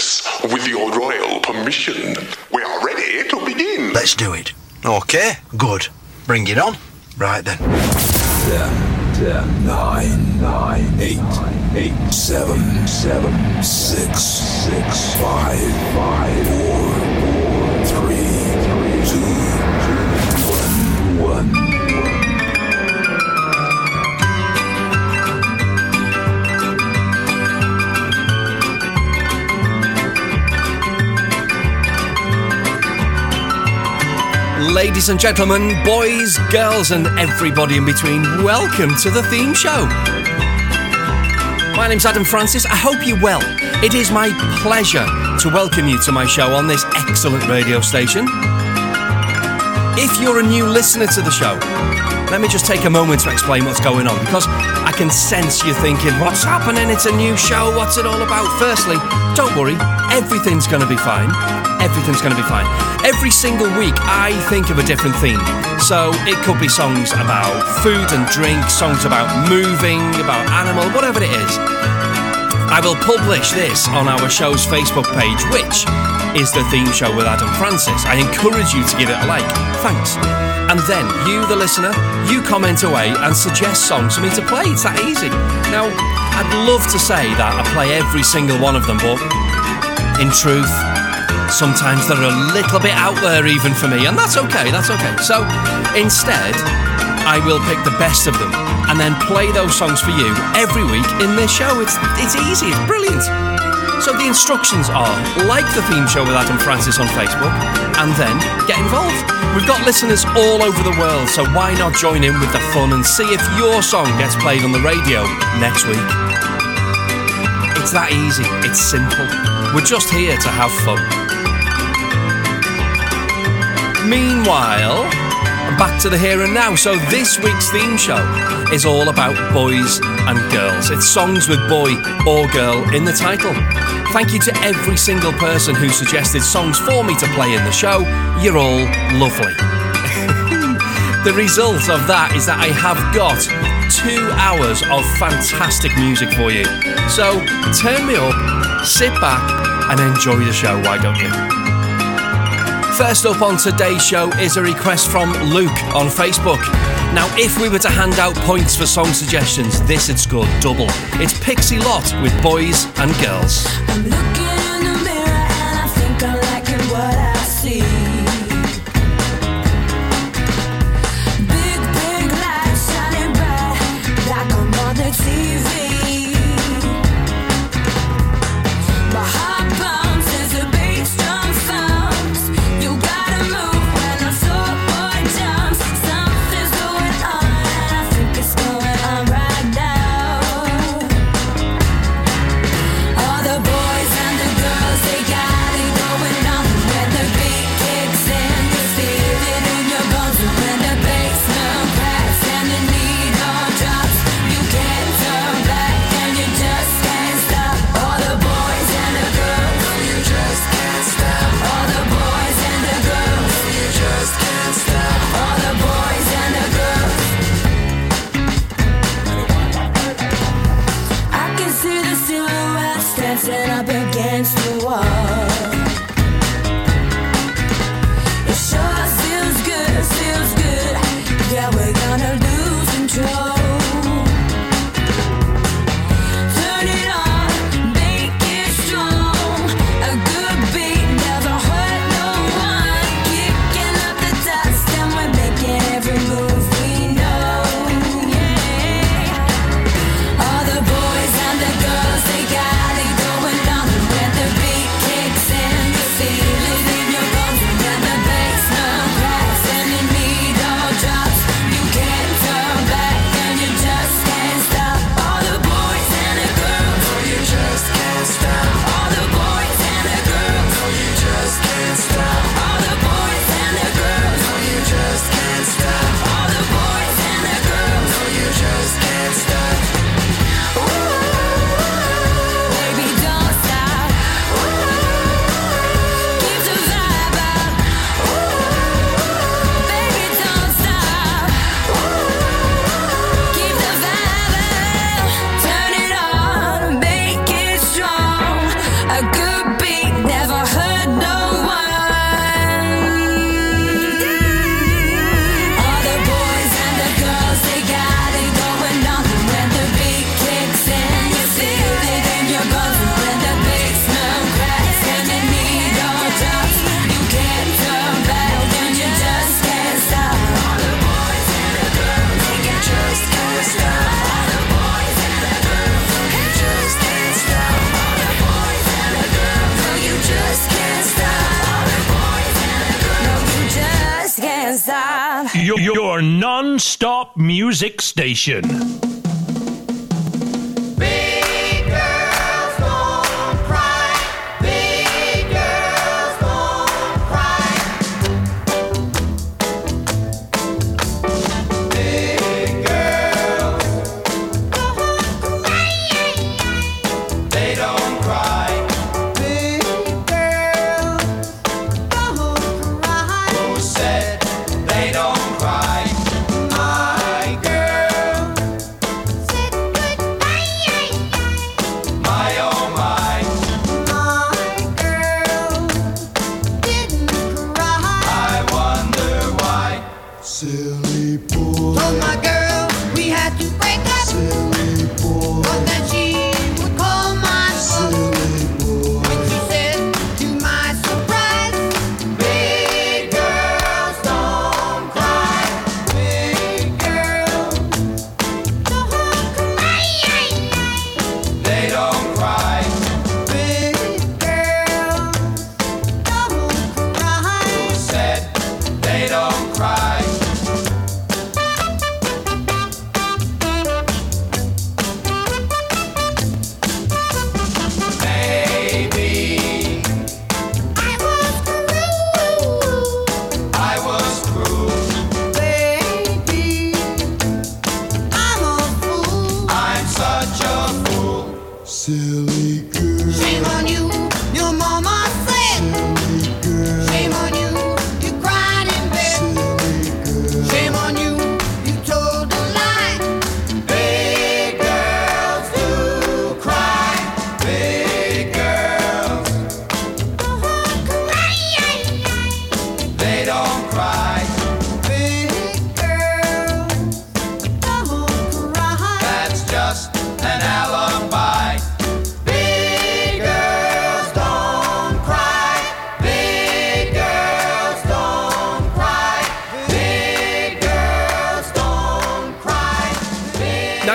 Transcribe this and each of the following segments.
Francis, with your royal permission, we are ready to begin. Let's do it. Okay. Good. Bring it on. Right then. Ten, ten, nine, nine, eight, eight, seven, seven, six, six, five, five, four, four, three, three, two, Ladies and gentlemen, boys, girls, and everybody in between, welcome to the theme show. My name's Adam Francis. I hope you're well. It is my pleasure to welcome you to my show on this excellent radio station. If you're a new listener to the show, let me just take a moment to explain what's going on because can sense you thinking, what's happening? It's a new show. What's it all about? Firstly, don't worry, everything's going to be fine. Everything's going to be fine. Every single week, I think of a different theme. So it could be songs about food and drink, songs about moving, about animal, whatever it is. I will publish this on our show's Facebook page, which is the theme show with Adam Francis. I encourage you to give it a like. Thanks. And then you, the listener, you comment away and suggest songs for me to play. It's that easy. Now, I'd love to say that I play every single one of them, but in truth, sometimes they're a little bit out there even for me, and that's okay, that's okay. So instead, I will pick the best of them and then play those songs for you every week in this show. It's it's easy, it's brilliant. So the instructions are like the theme show with Adam Francis on Facebook and then get involved. We've got listeners all over the world, so why not join in with the fun and see if your song gets played on the radio next week? It's that easy, it's simple. We're just here to have fun. Meanwhile, back to the here and now. So this week's theme show is all about boys and girls. It's songs with boy or girl in the title. Thank you to every single person who suggested songs for me to play in the show. You're all lovely. the result of that is that I have got two hours of fantastic music for you. So turn me up, sit back, and enjoy the show, why don't you? First up on today's show is a request from Luke on Facebook. Now, if we were to hand out points for song suggestions, this had scored double. It's Pixie Lott with Boys and Girls. station.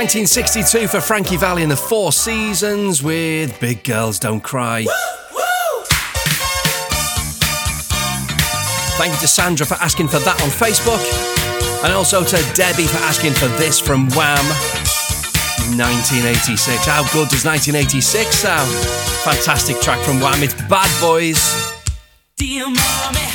1962 for Frankie Valli and the Four Seasons with Big Girls Don't Cry. Thank you to Sandra for asking for that on Facebook, and also to Debbie for asking for this from Wham 1986. How good does 1986 sound? Fantastic track from Wham, it's Bad Boys. Dear Mommy.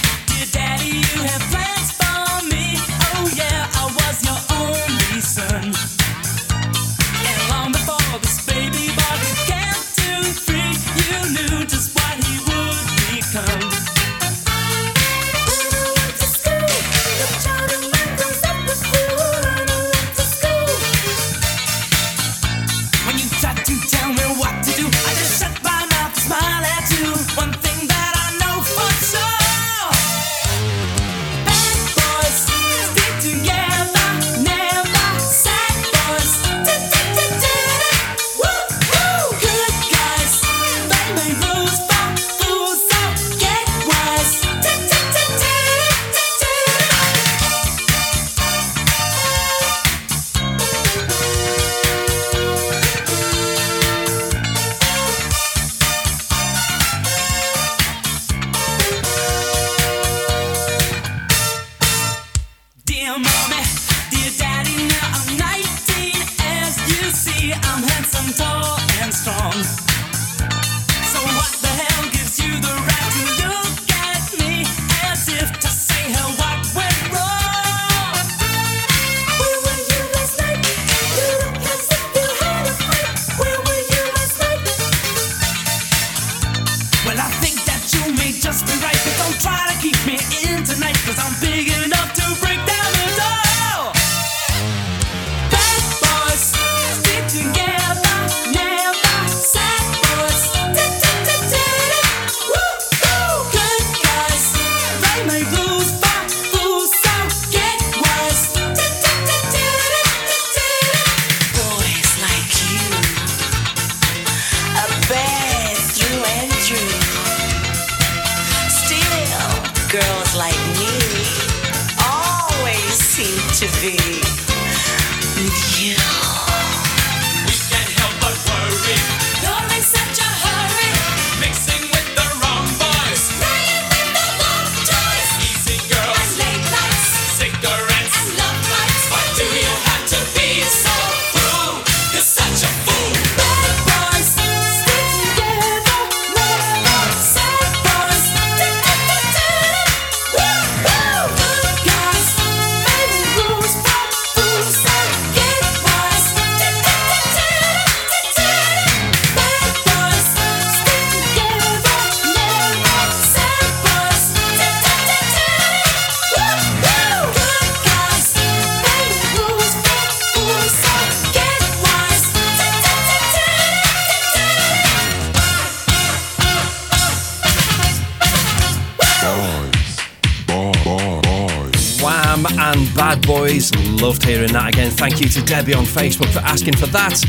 Bad Boys. Loved hearing that again. Thank you to Debbie on Facebook for asking for that.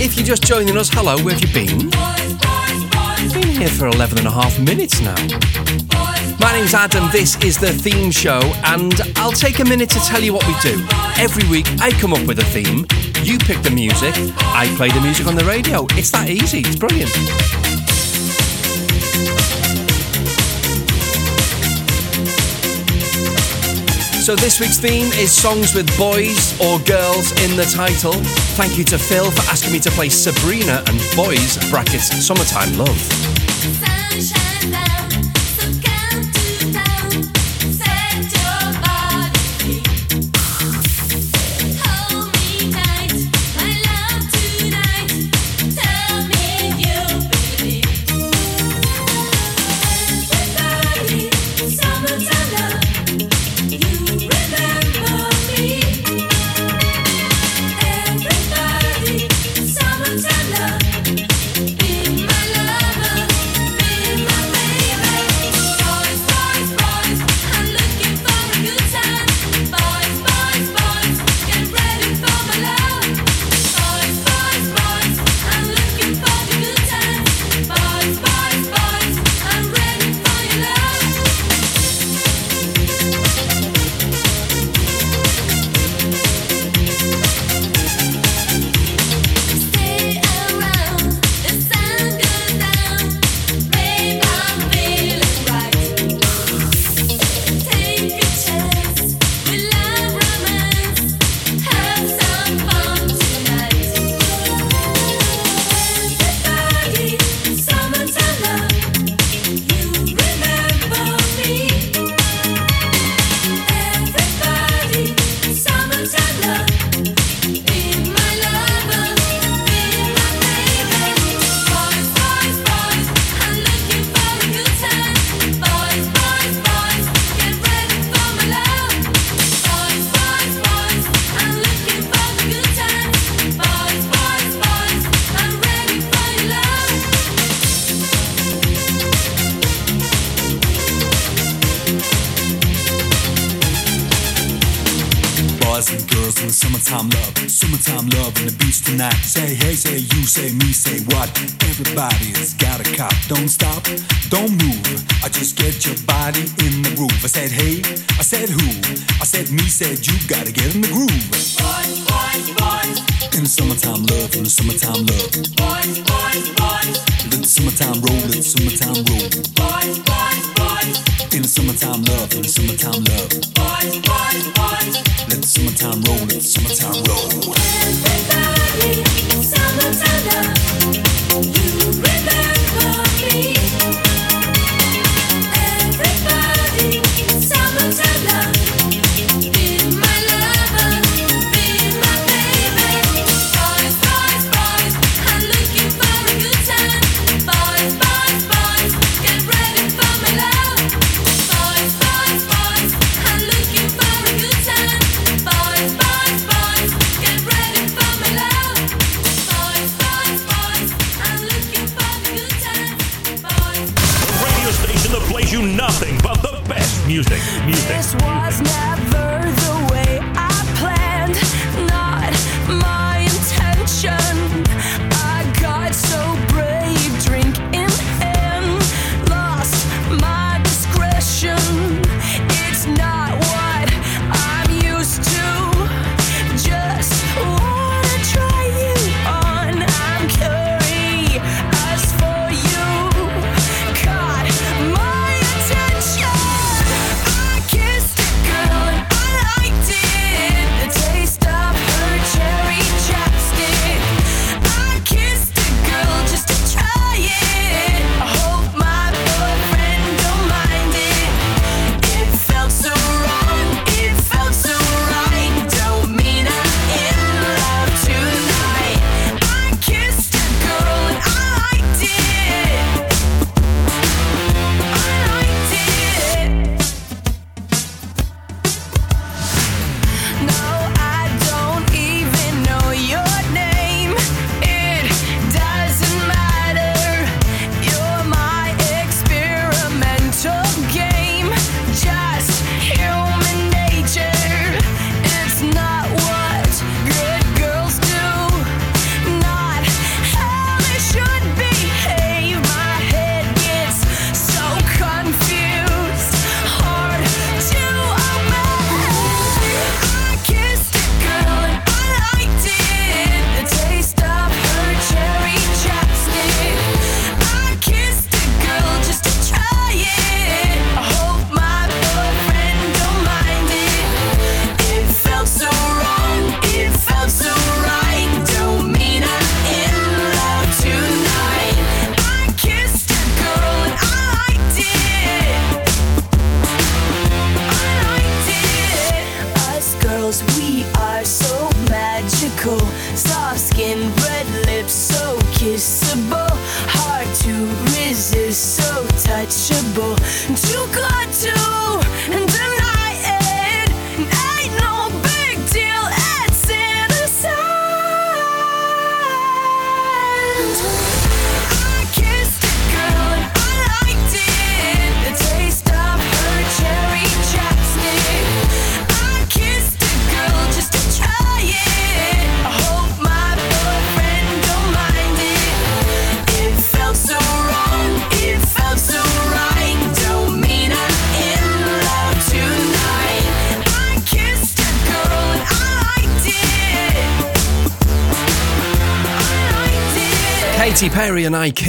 If you're just joining us, hello, where have you been? Been here for 11 and a half minutes now. My name's Adam, this is the theme show, and I'll take a minute to tell you what we do. Every week I come up with a theme, you pick the music, I play the music on the radio. It's that easy, it's brilliant. So this week's theme is songs with boys or girls in the title. Thank you to Phil for asking me to play Sabrina and Boys brackets Summertime Love. Sunshine.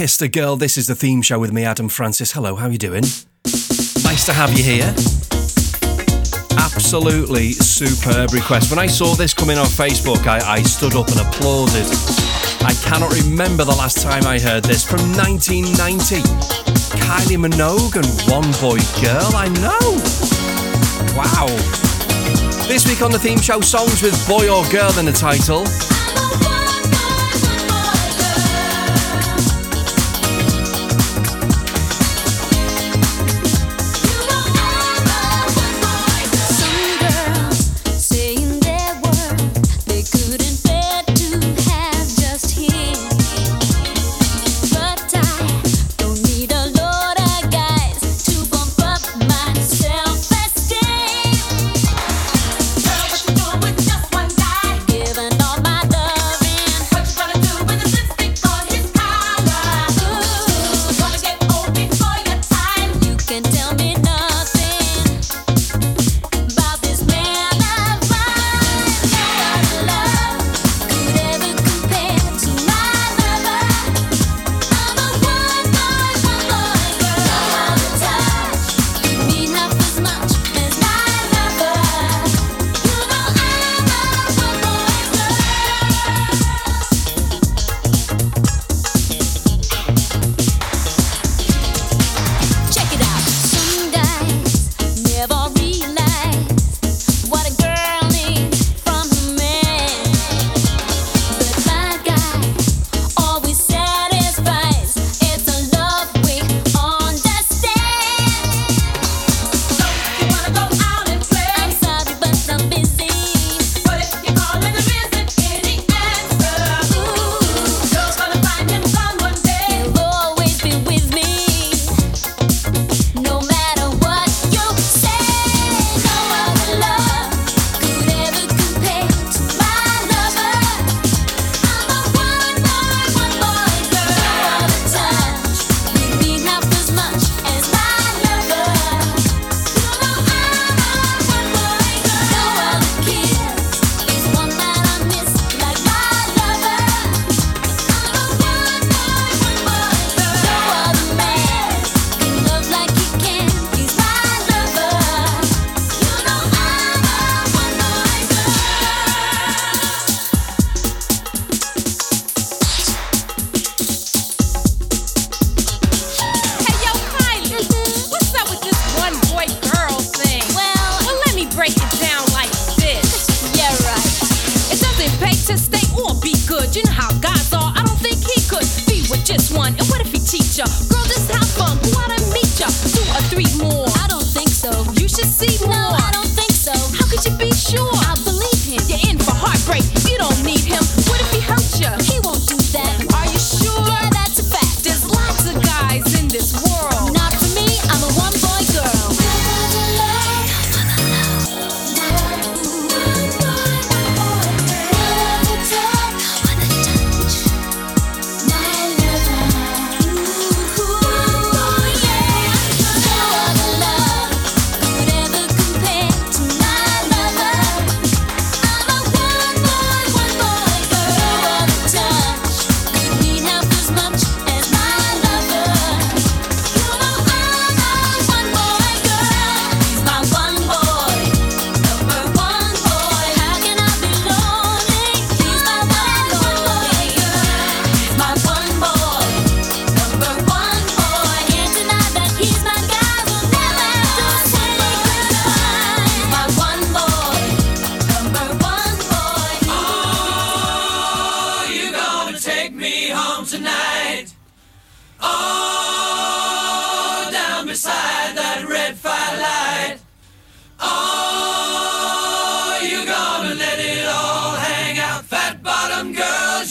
Mister Girl. This is the theme show with me, Adam Francis. Hello, how are you doing? Nice to have you here. Absolutely superb request. When I saw this coming on Facebook, I, I stood up and applauded. I cannot remember the last time I heard this from 1990. Kylie Minogue and One Boy Girl, I know. Wow. This week on the theme show, songs with boy or girl in the title.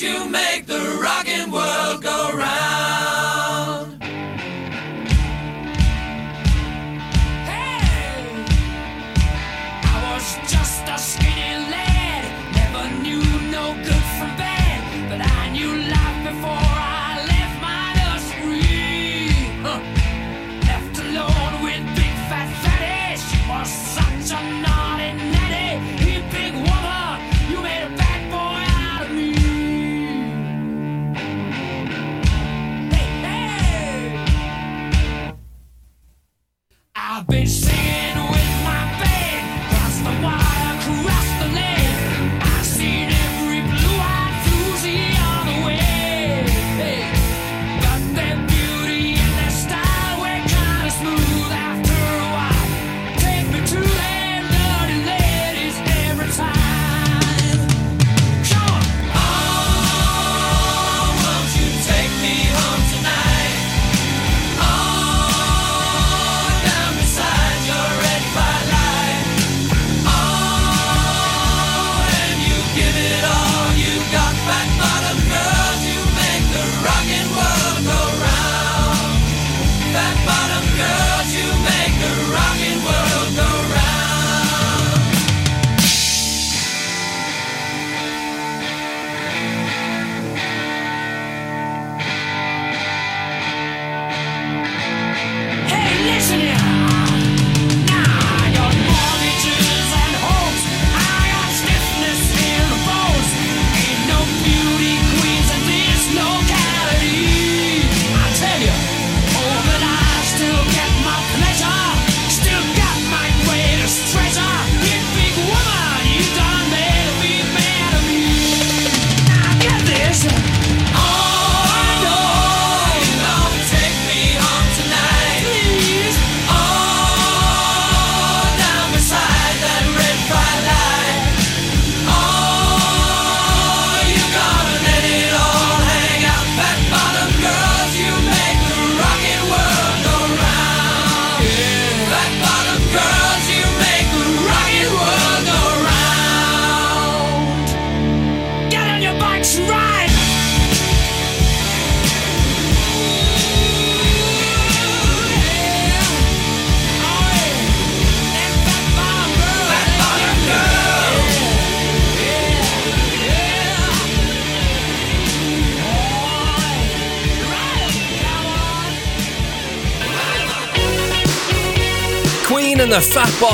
you make.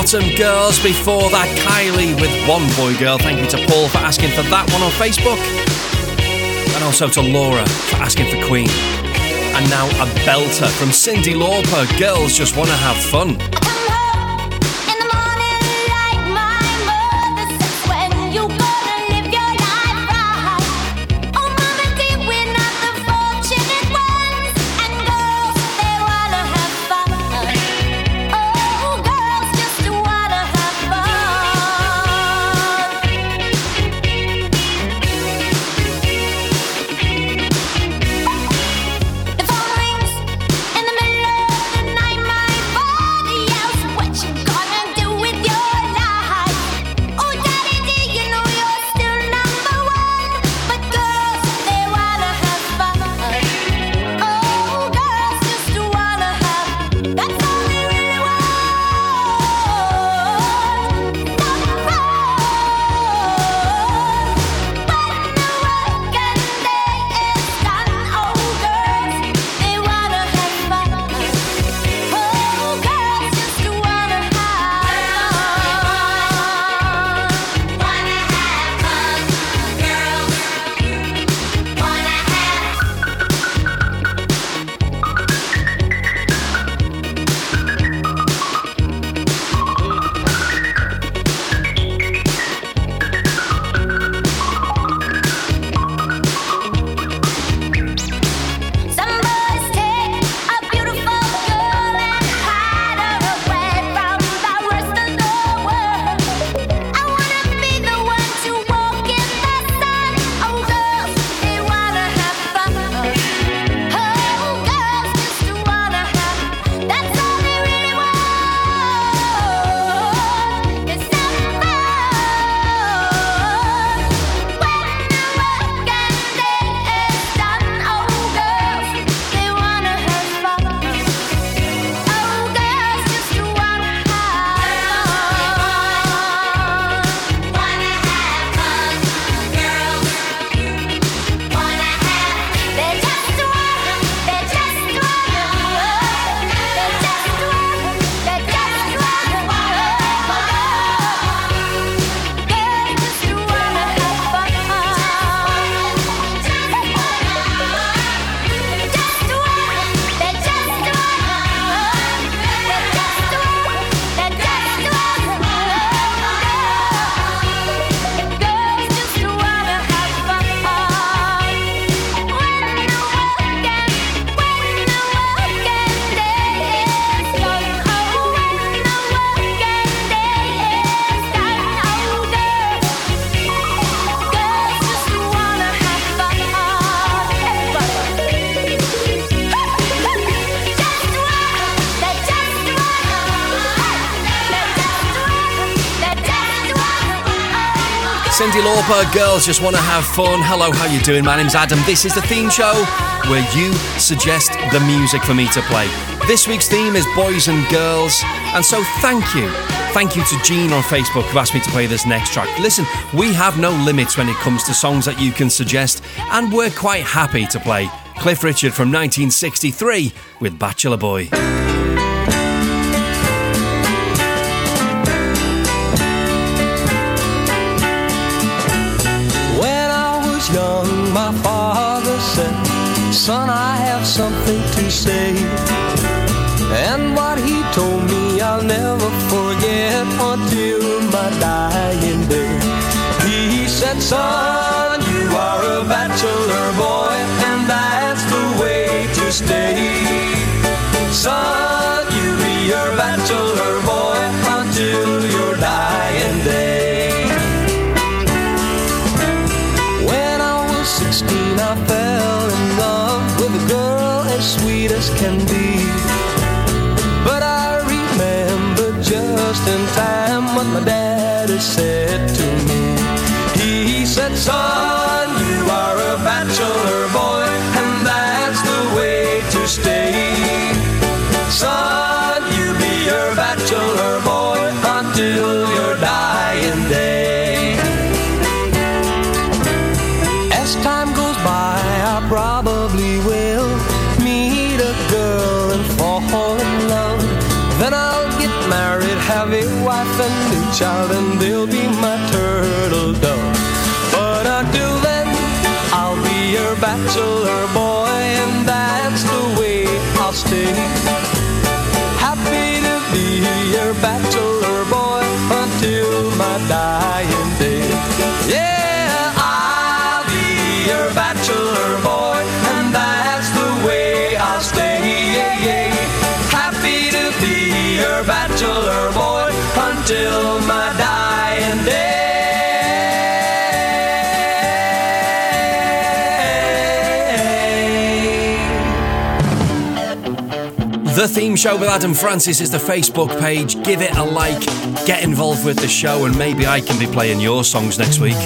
Bottom Girls. Before that, Kylie with One Boy Girl. Thank you to Paul for asking for that one on Facebook. And also to Laura for asking for Queen. And now a belter from Cyndi Lauper Girls Just Wanna Have Fun. Lauper, girls just want to have fun. Hello, how you doing? My name's Adam. This is the theme show where you suggest the music for me to play. This week's theme is boys and girls, and so thank you. Thank you to Jean on Facebook who asked me to play this next track. Listen, we have no limits when it comes to songs that you can suggest, and we're quite happy to play Cliff Richard from 1963 with Bachelor Boy. Son, I have something to say. And what he told me, I'll never forget until my dying day. He said, Son, you are a bachelor boy, and that's the way to stay. Son, you be your bachelor boy in time what my daddy said to me. He said, Son, you are a bachelor boy, and that's the way to stay. Son, The theme show with Adam Francis is the Facebook page. Give it a like, get involved with the show, and maybe I can be playing your songs next week.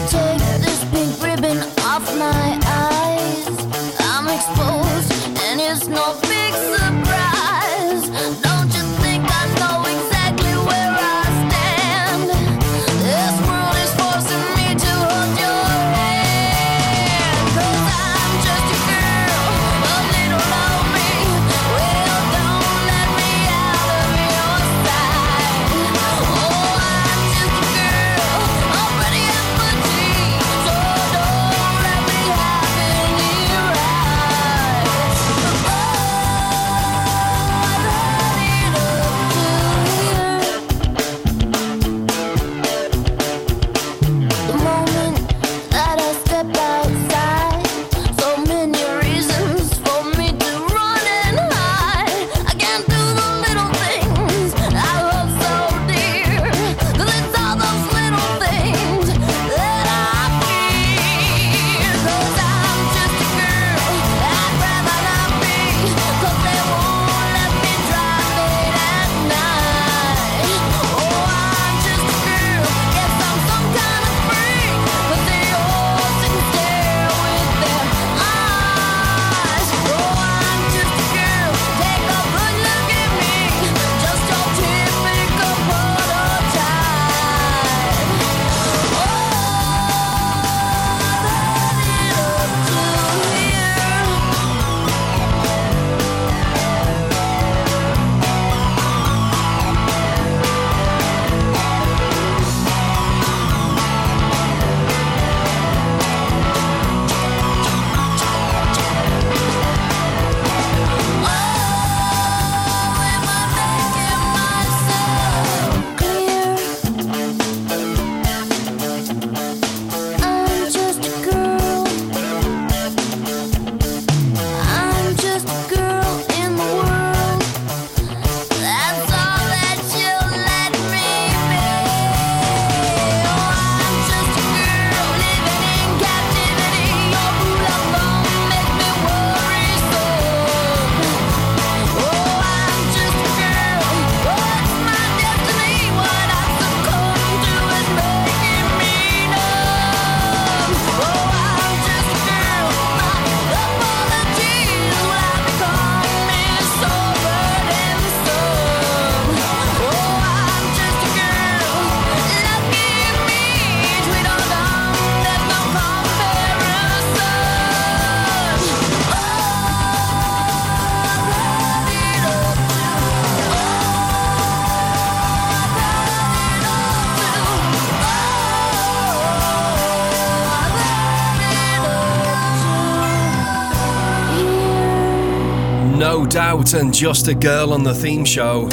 Doubt and Just a Girl on the theme show.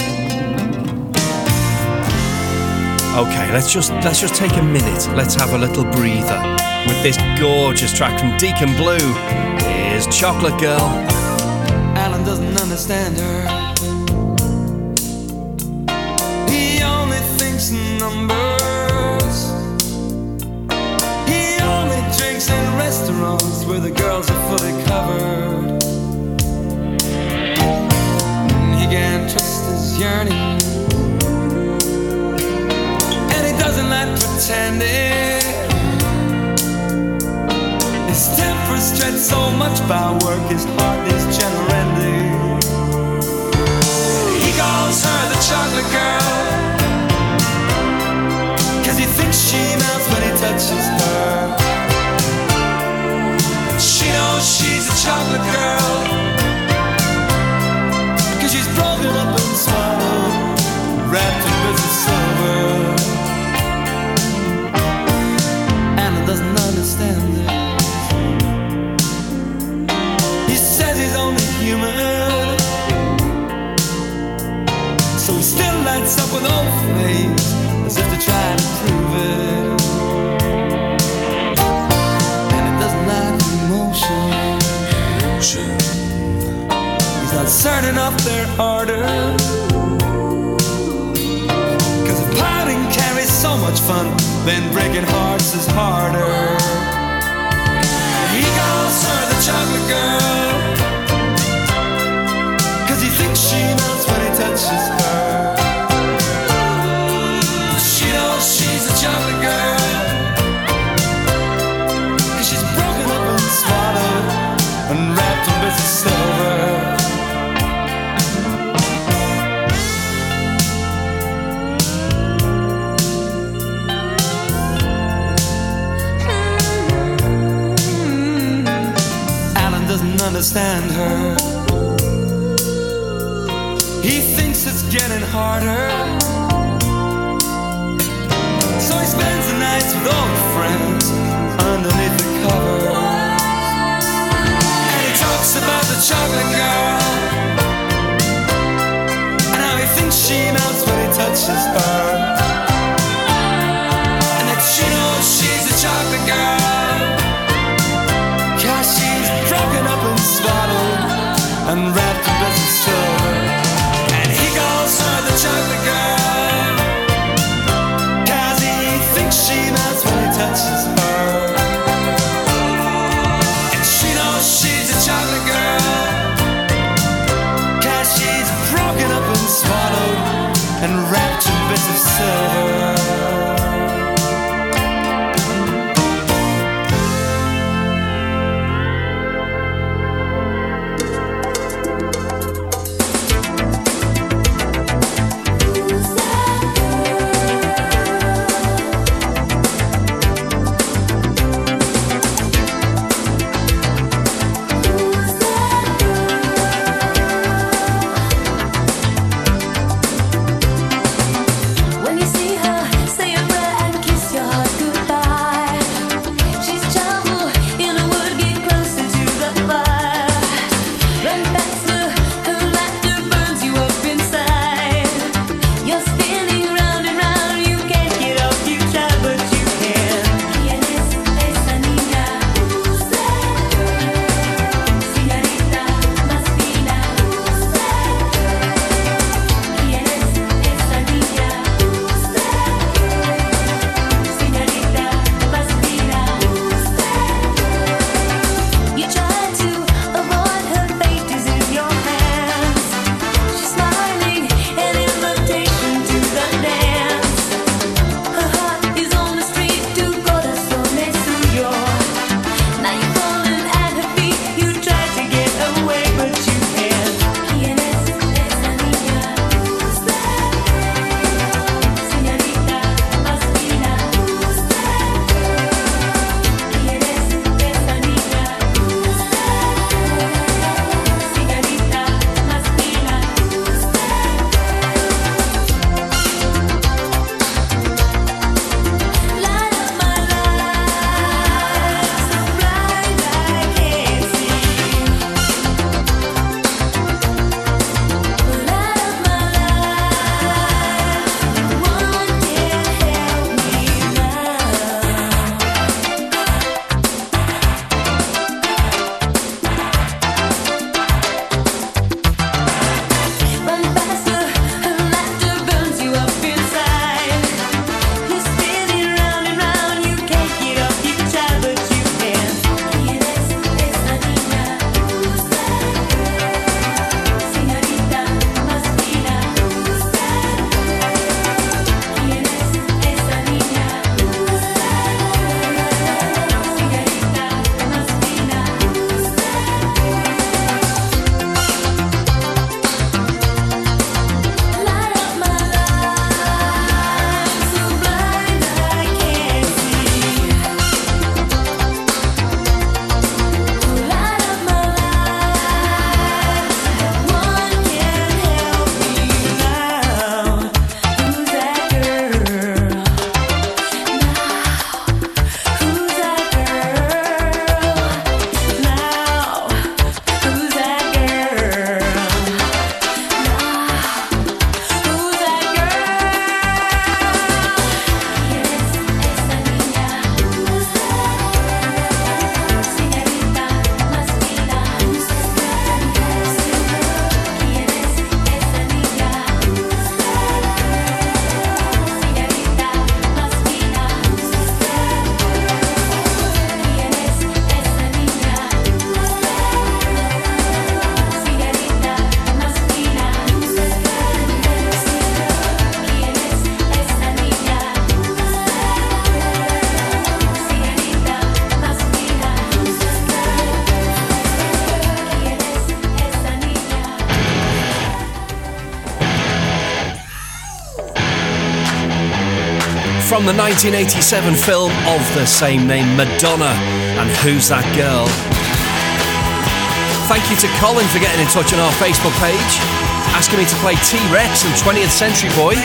Okay, let's just let's just take a minute. Let's have a little breather with this gorgeous track from Deacon Blue. Here's Chocolate Girl. Alan doesn't understand her. He only thinks in numbers. He only drinks in restaurants where the girls are fully covered. Pretending. His temper stretched so much by work, his heart is ending. He calls her the chocolate girl. Cause he thinks she melts when he touches her. She knows she's a chocolate girl. Their harder. Cause if carries so much fun, then breaking hearts is harder. Understand her. He thinks it's getting harder. So he spends the nights with old friends underneath the covers. And he talks about the chocolate girl. And how he thinks she melts when he touches her. From the 1987 film of the same name, Madonna. And Who's That Girl? Thank you to Colin for getting in touch on our Facebook page, asking me to play T Rex and 20th Century Boy.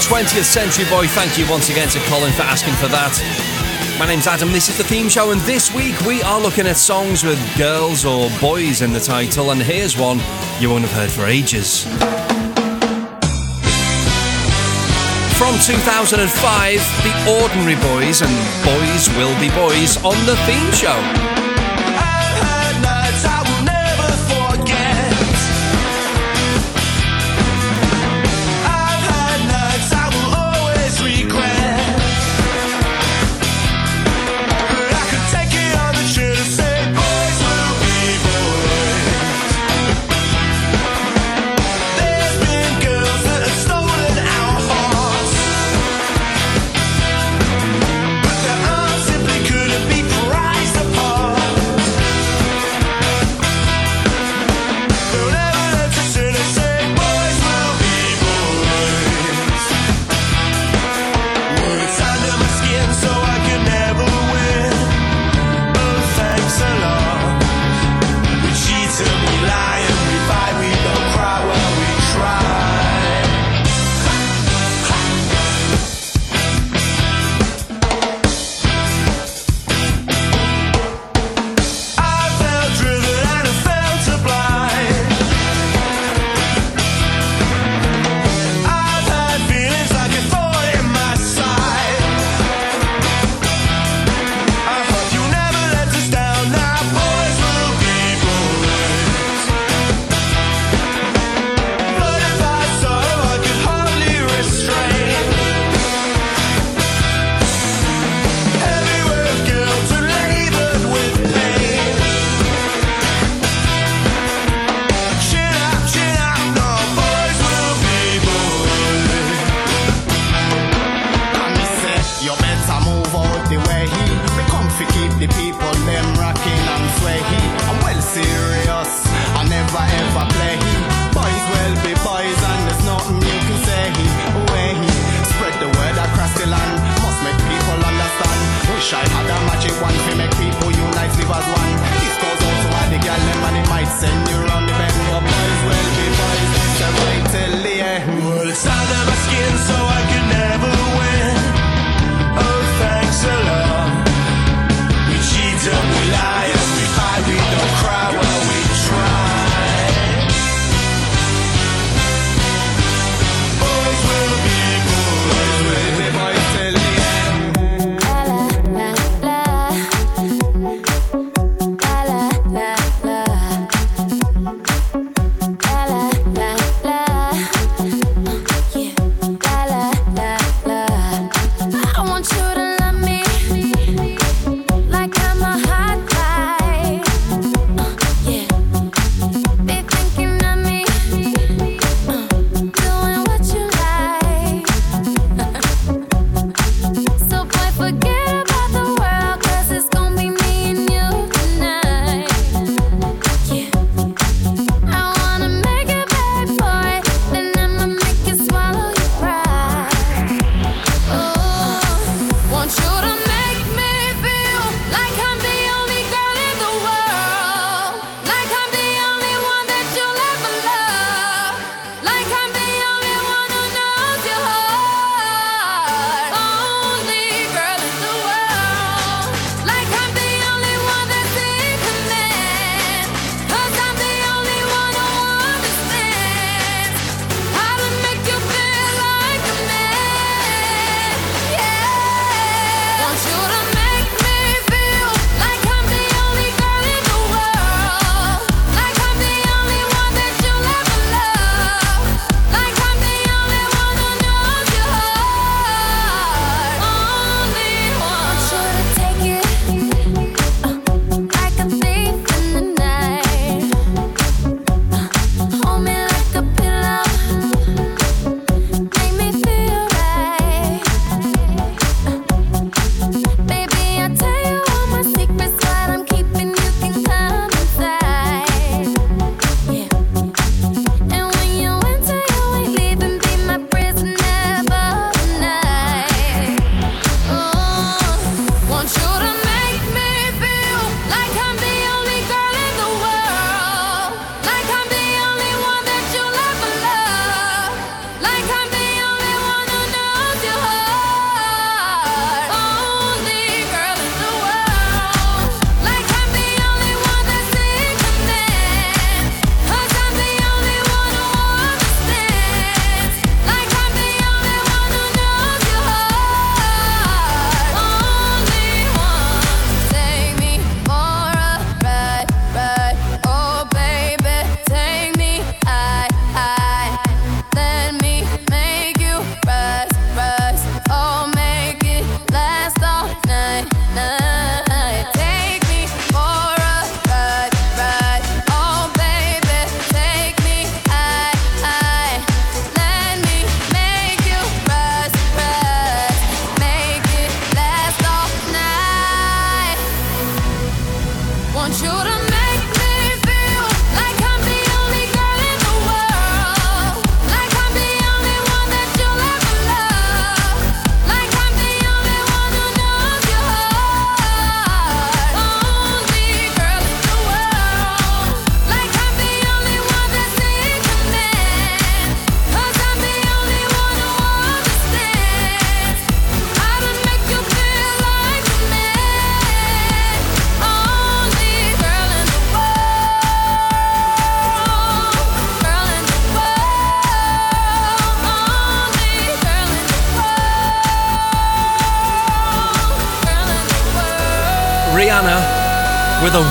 20th Century Boy. Thank you once again to Colin for asking for that. My name's Adam, this is the theme show, and this week we are looking at songs with girls or boys in the title, and here's one you won't have heard for ages. From 2005, The Ordinary Boys and Boys Will Be Boys on the theme show.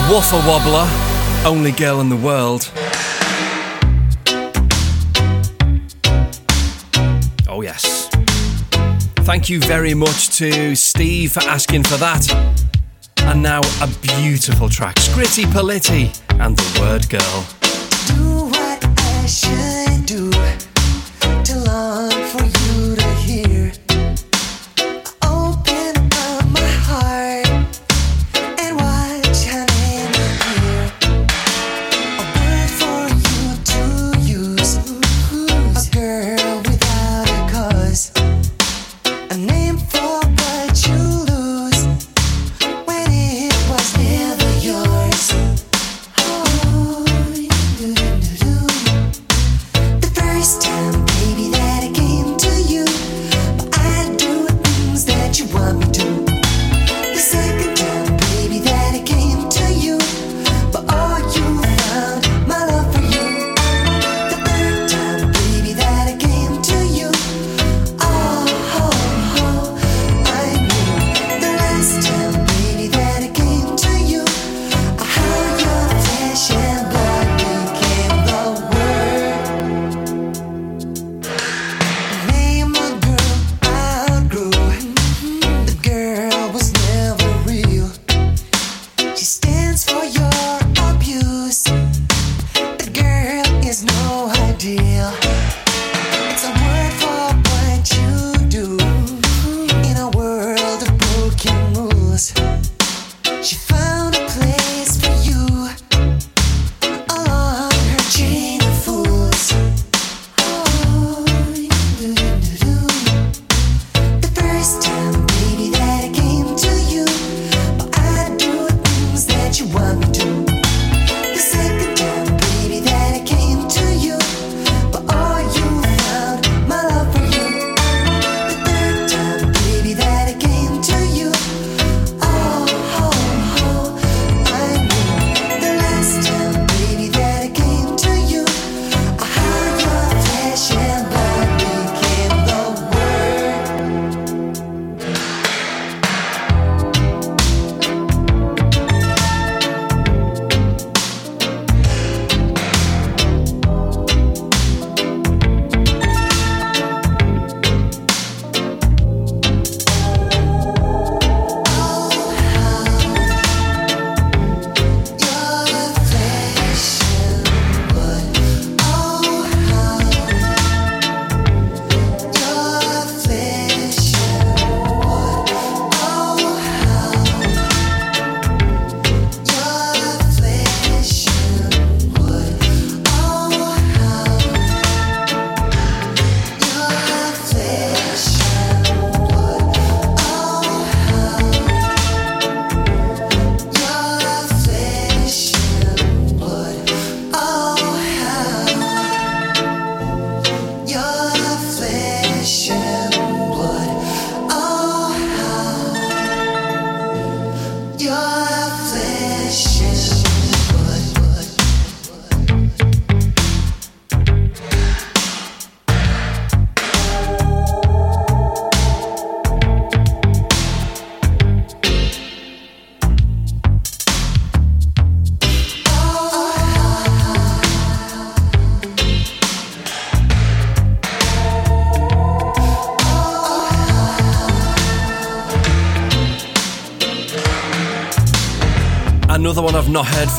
Waffle Wobbler, only girl in the world. Oh, yes. Thank you very much to Steve for asking for that. And now a beautiful track Scritti Politti and the word girl.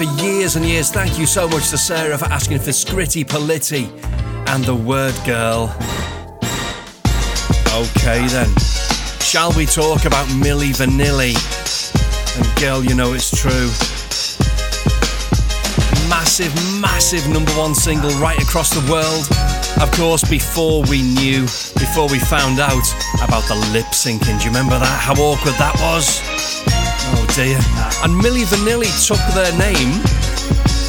for years and years. Thank you so much to Sarah for asking for Scritti Politti and the word girl. Okay then. Shall we talk about Milli Vanilli? And girl, you know it's true. Massive, massive number one single right across the world. Of course, before we knew, before we found out about the lip syncing. Do you remember that? How awkward that was? Oh dear. And Milli Vanilli took their name.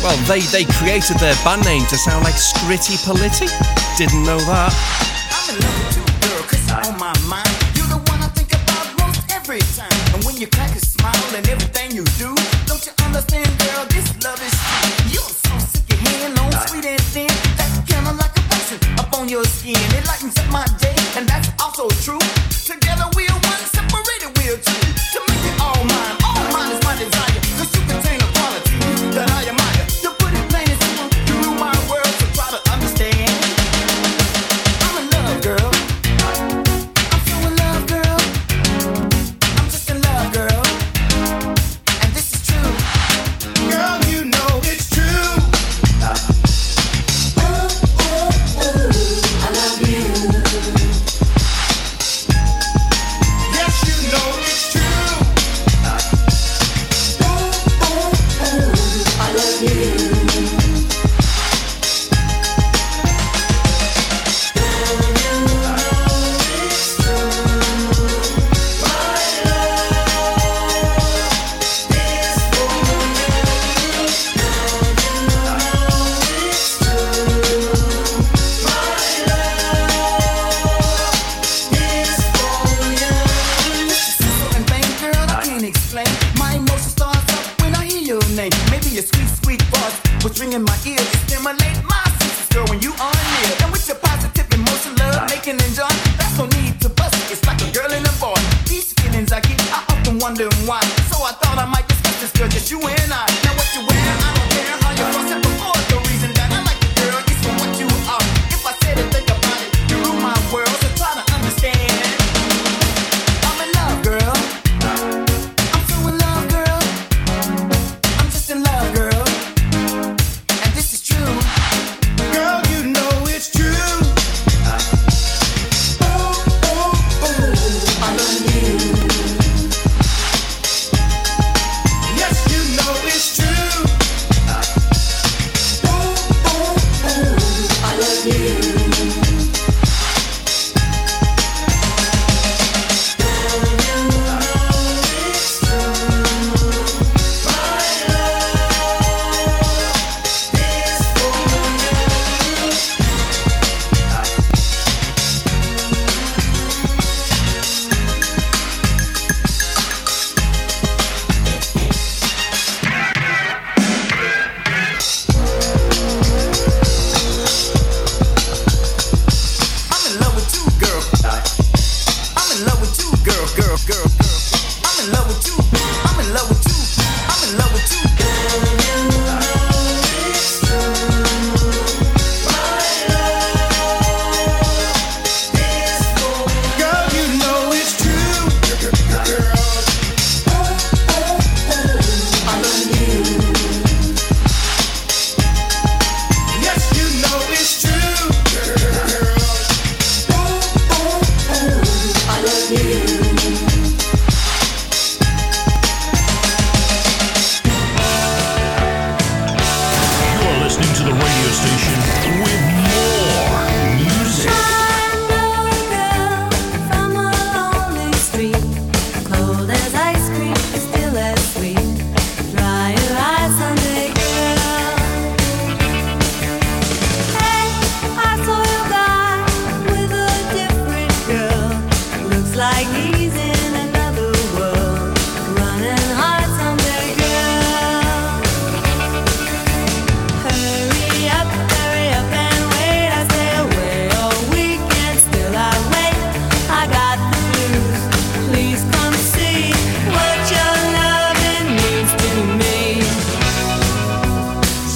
Well, they, they created their band name to sound like Scritti Politti. Didn't know that.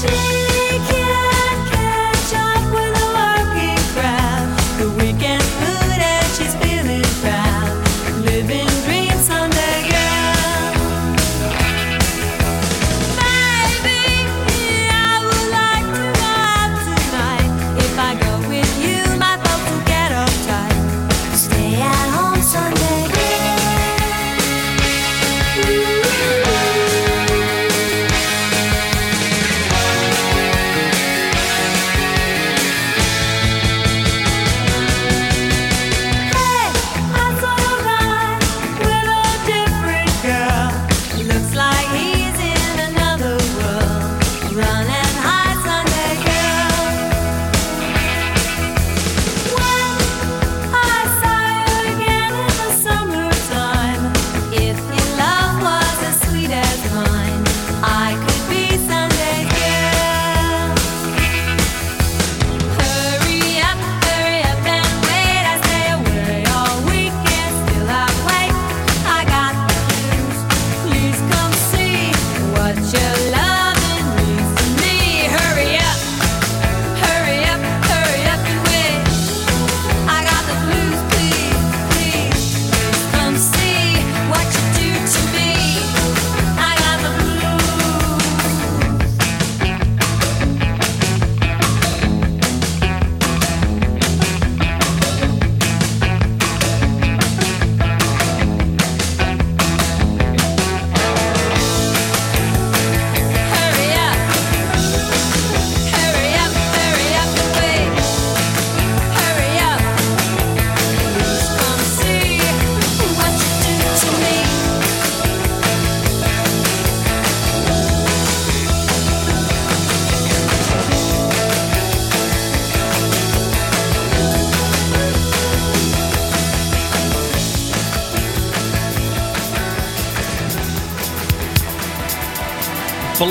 see.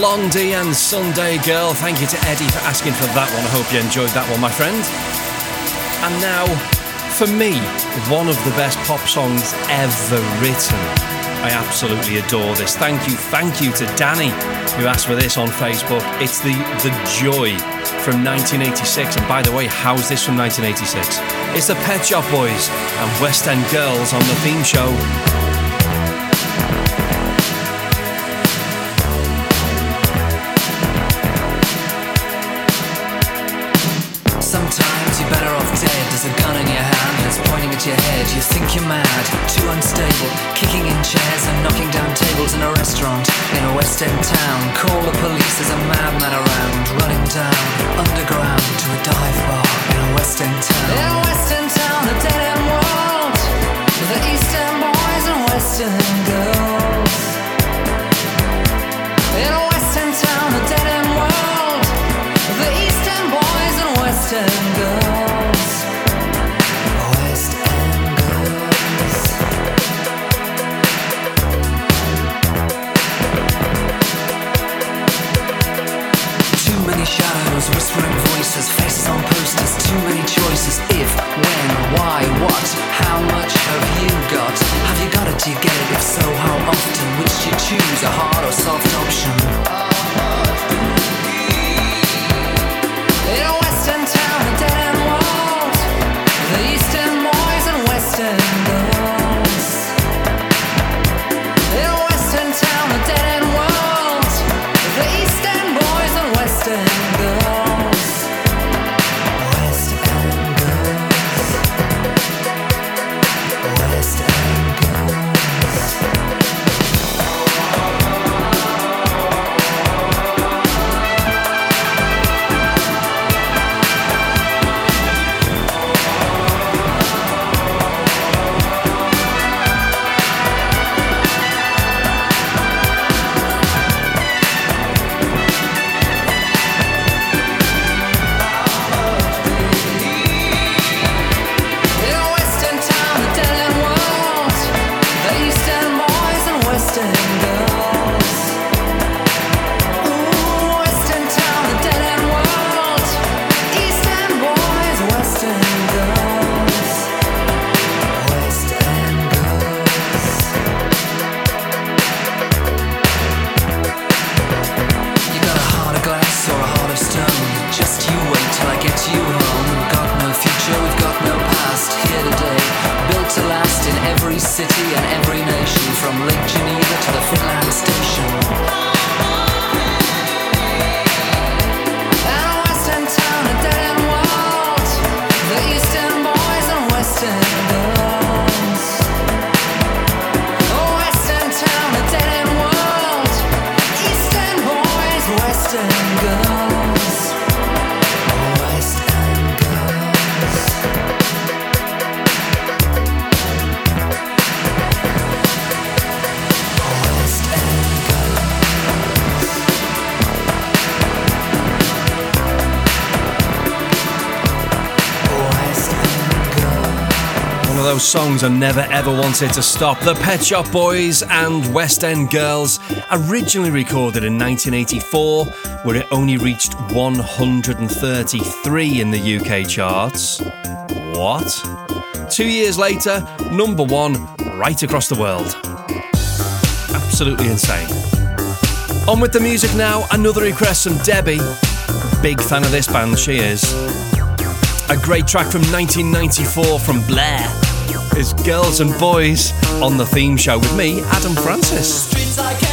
Blondie and Sunday Girl. Thank you to Eddie for asking for that one. I hope you enjoyed that one, my friend. And now, for me, one of the best pop songs ever written. I absolutely adore this. Thank you, thank you to Danny who asked for this on Facebook. It's the the Joy from 1986. And by the way, how's this from 1986? It's the Pet Shop Boys and West End Girls on the theme show. Those songs I never ever wanted to stop. The Pet Shop Boys and West End Girls, originally recorded in 1984, where it only reached 133 in the UK charts. What? Two years later, number one right across the world. Absolutely insane. On with the music now, another request from Debbie. Big fan of this band, she is. A great track from 1994 from Blur is Girls and Boys on the theme show with me, Adam Francis.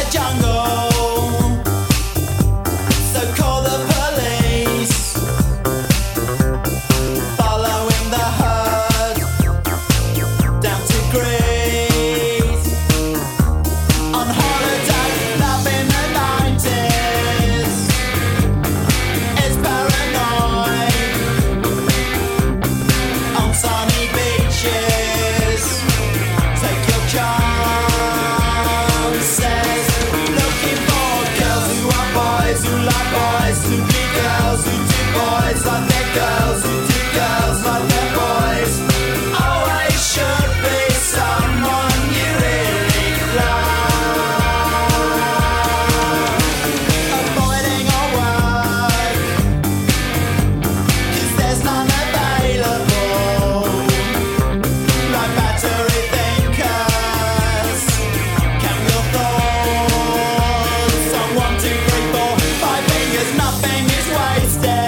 is wasted.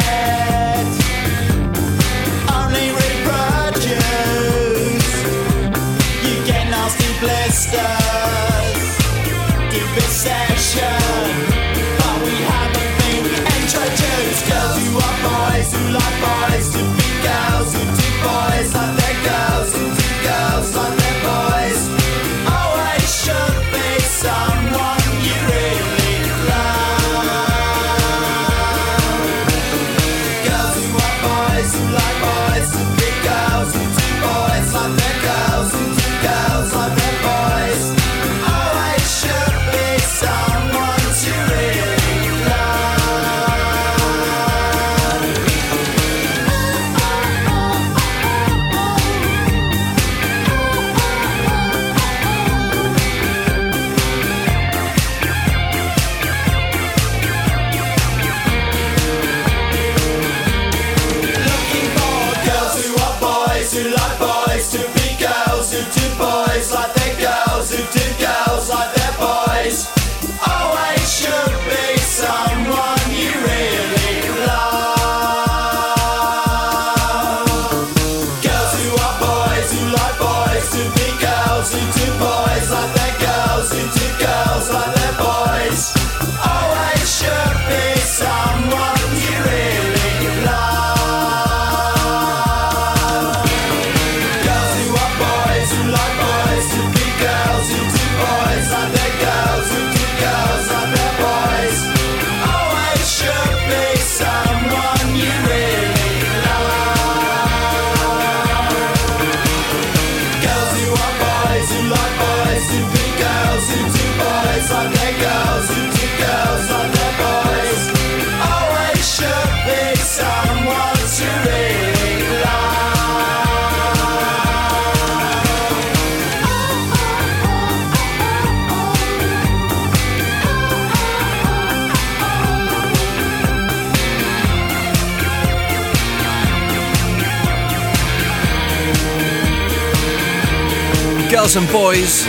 Girls and Boys.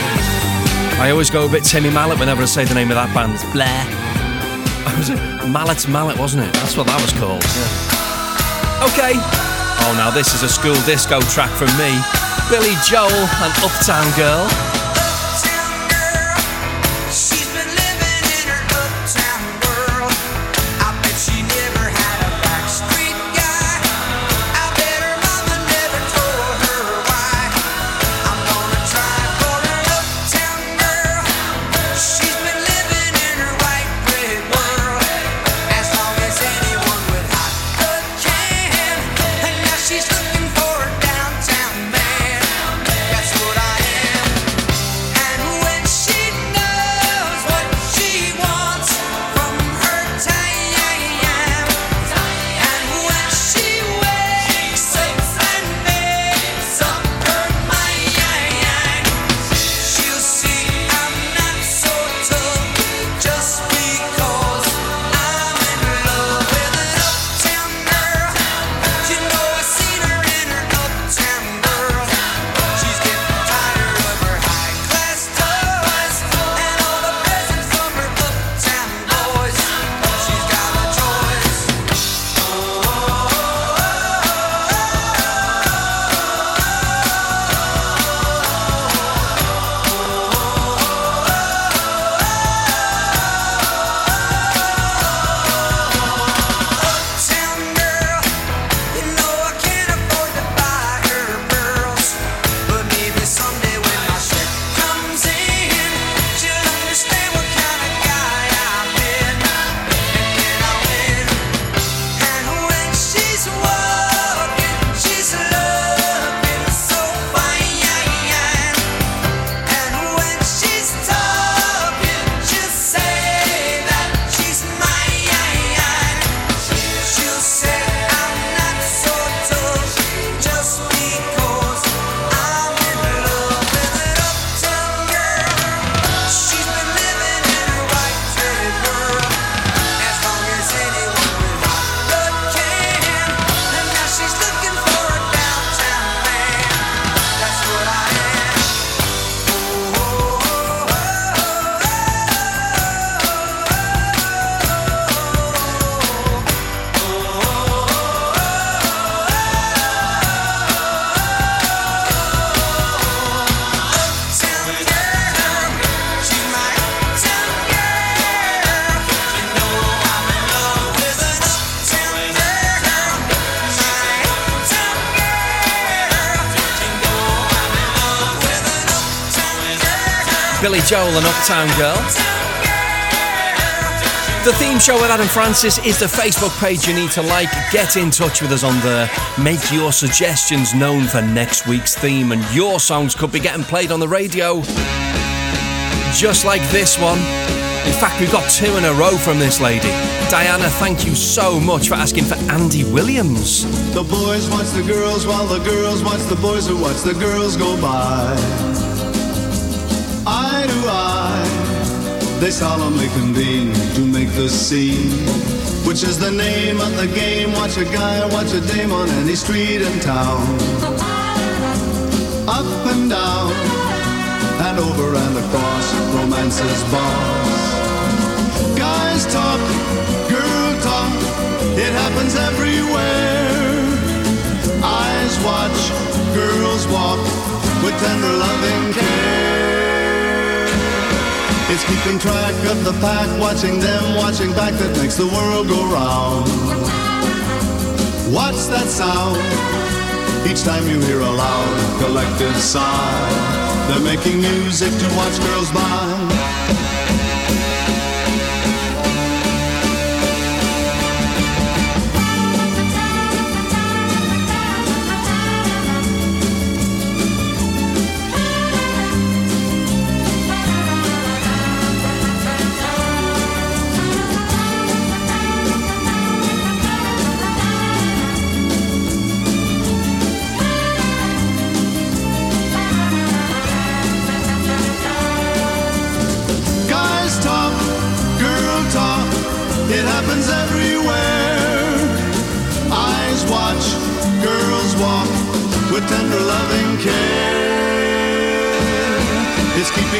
I always go a bit Timmy Mallett whenever I say the name of that band. Blur. Was it Mallet Mallet, wasn't it? That's what that was called. Yeah. Okay. Oh, now this is a school disco track from me, Billy Joel and Uptown Girl. Joel and Uptown Girl. The theme show with Adam Francis is the Facebook page you need to like. Get in touch with us on there. Make your suggestions known for next week's theme, and your songs could be getting played on the radio. Just like this one. In fact, we've got two in a row from this lady. Diana, thank you so much for asking for Andy Williams. The boys watch the girls while the girls watch the boys who watch the girls go by why do I? They solemnly convene to make the scene, which is the name of the game. Watch a guy, watch a dame on any street in town. Up and down, and over and across, romance's bars. Guys talk, girl talk, it happens everywhere. Eyes watch, girls walk with tender loving care. It's keeping track of the pack, watching them, watching back that makes the world go round. What's that sound? Each time you hear a loud collective sigh, they're making music to watch girls by.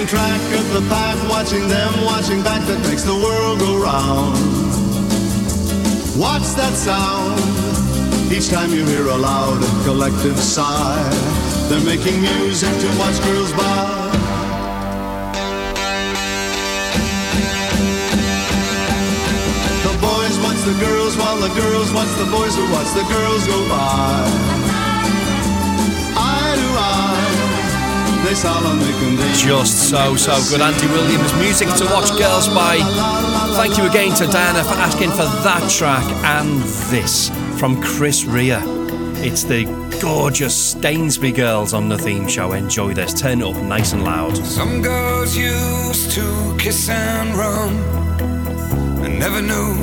Keeping track of the pack, watching them, watching back that makes the world go round. Watch that sound? Each time you hear a loud collective sigh, they're making music to watch girls by. The boys watch the girls while the girls watch the boys who watch the girls go by. Just so, so good. Andy Williams, music to watch girls by. Thank you again to Diana for asking for that track and this from Chris Rea. It's the gorgeous Stainsby girls on the theme show. Enjoy this. Turn it up nice and loud. Some girls used to kiss and run and never knew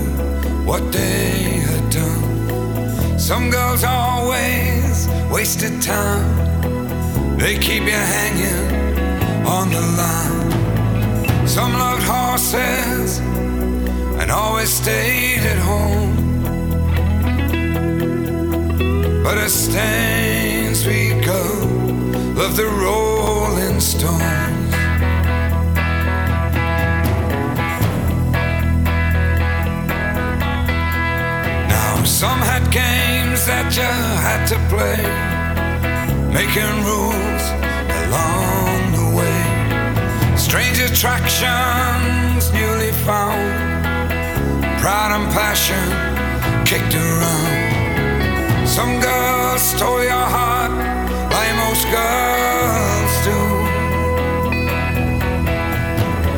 what they had done. Some girls always wasted time. They keep you hanging on the line. Some loved horses and always stayed at home. But a Stainsby girl loved the Rolling Stones. Now, some had games that you had to play, making rules along the way. Strange attractions newly found, pride and passion kicked around. Some girls stole your heart like most girls do.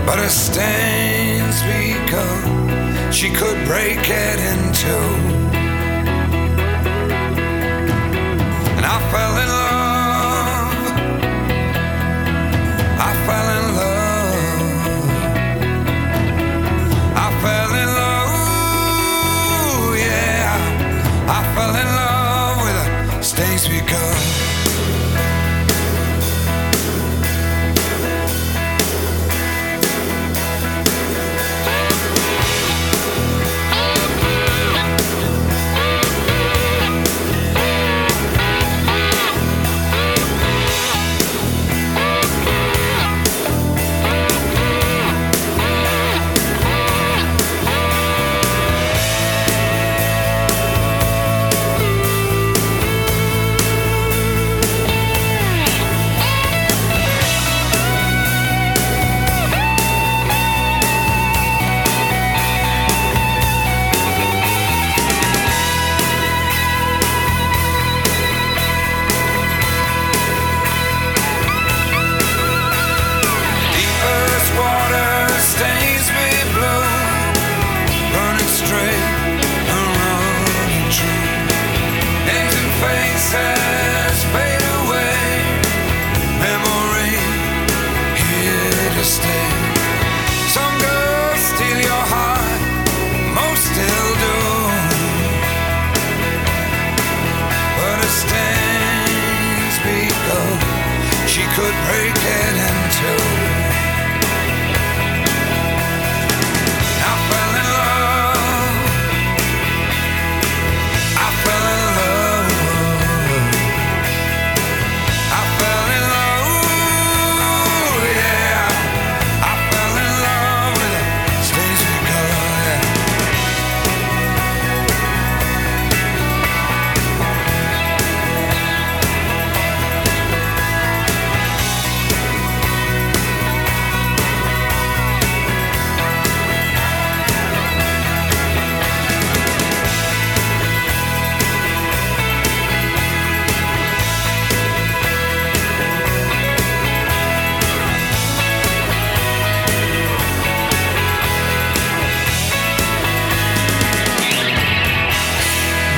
But a Stainsby girl, she could break it in two. I fell in love.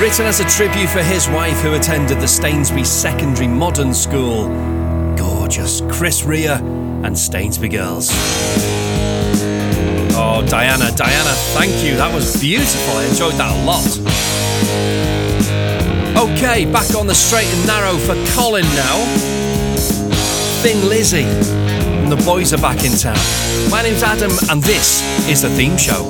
written as a tribute for his wife who attended the Stainsby Secondary Modern School. Gorgeous Chris Rea and Stainsby Girls. Oh, Diana, Diana, thank you. That was beautiful. I enjoyed that a lot. Okay, back on the straight and narrow for Colin now. Thin Lizzy. And the boys are back in town. My name's Adam, and this is The Theme Show.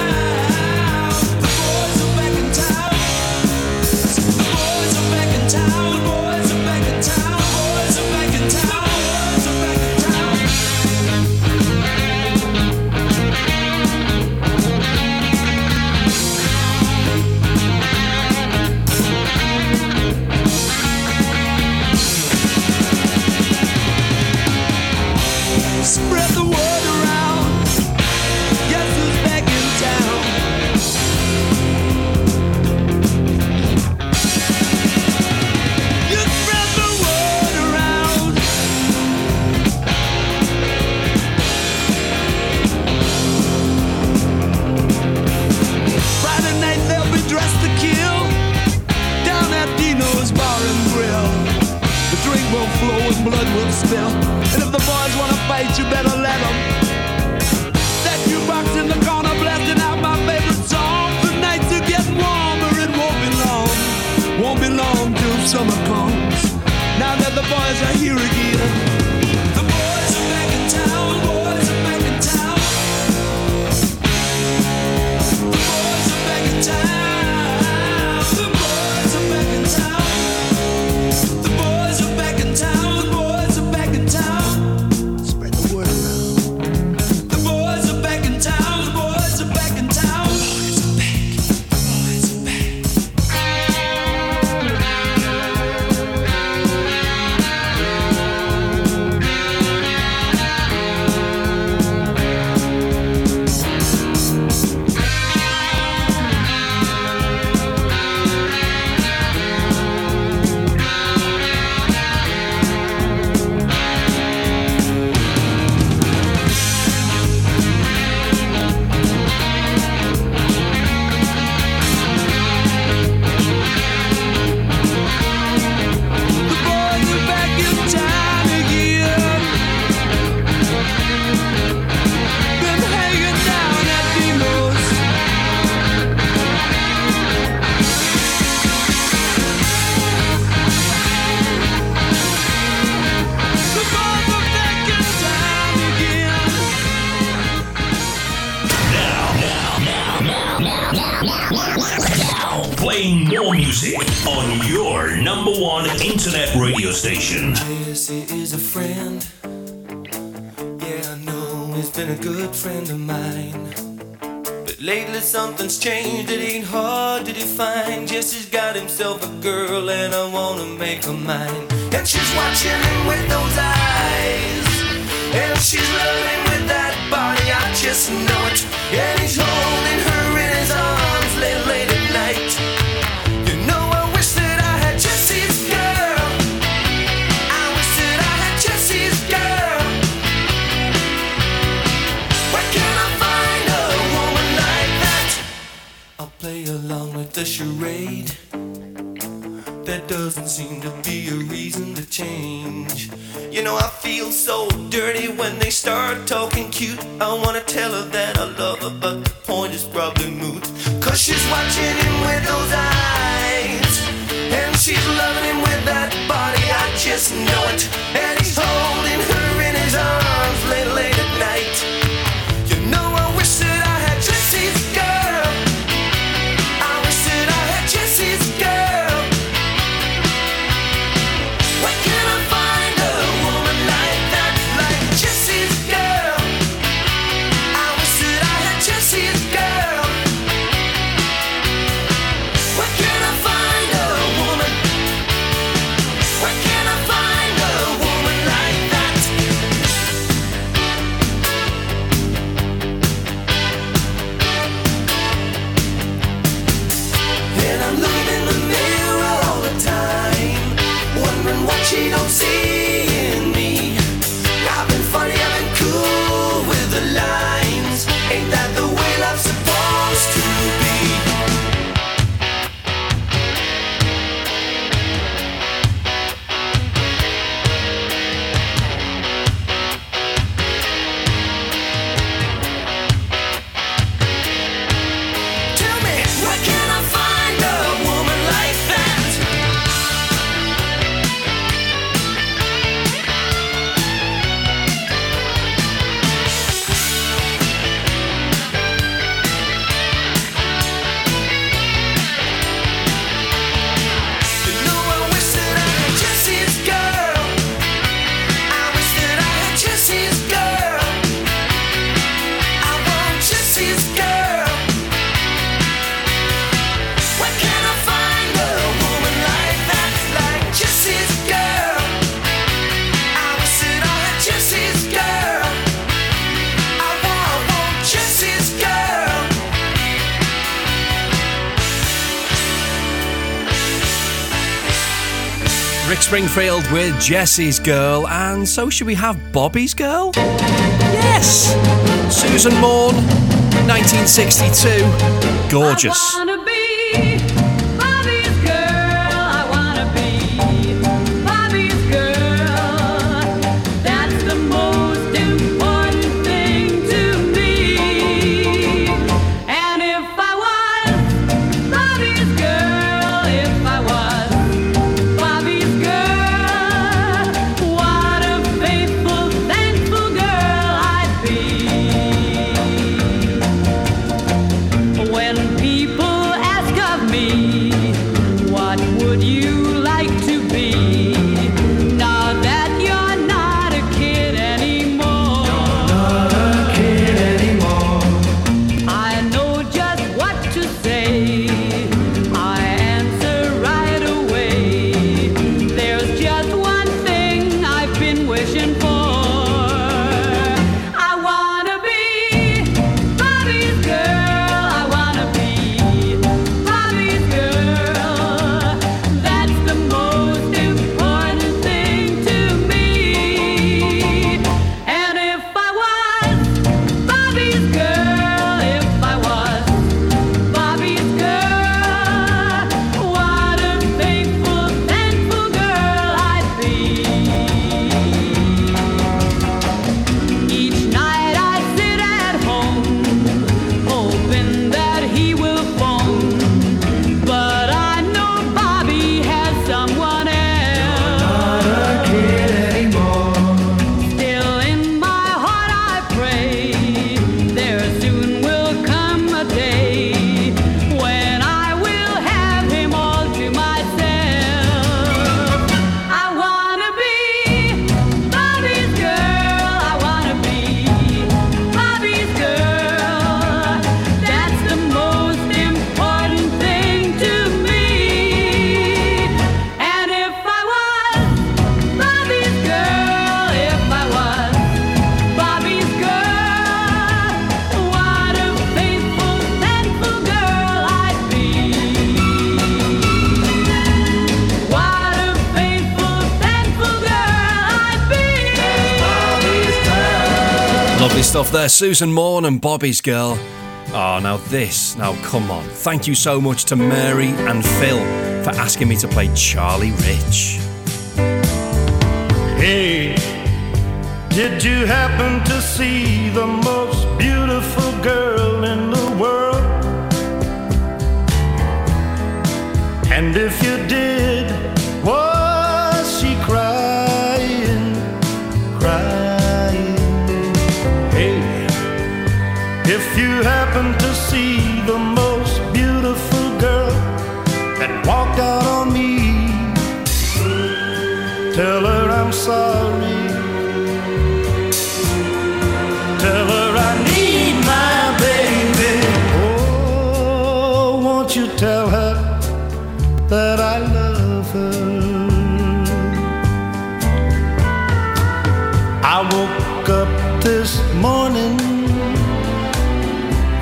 boys are here again. Springfield with Jesse's Girl, and so should we have Bobby's Girl? Yes! Susan Maughan, 1962. Gorgeous. there, Susan Maughan and Bobby's Girl. Oh, now this, now come on. Thank you so much to Mary and Phil for asking me to play Charlie Rich. Hey, did you happen to see the most beautiful girl in the world? And if you did, happen to see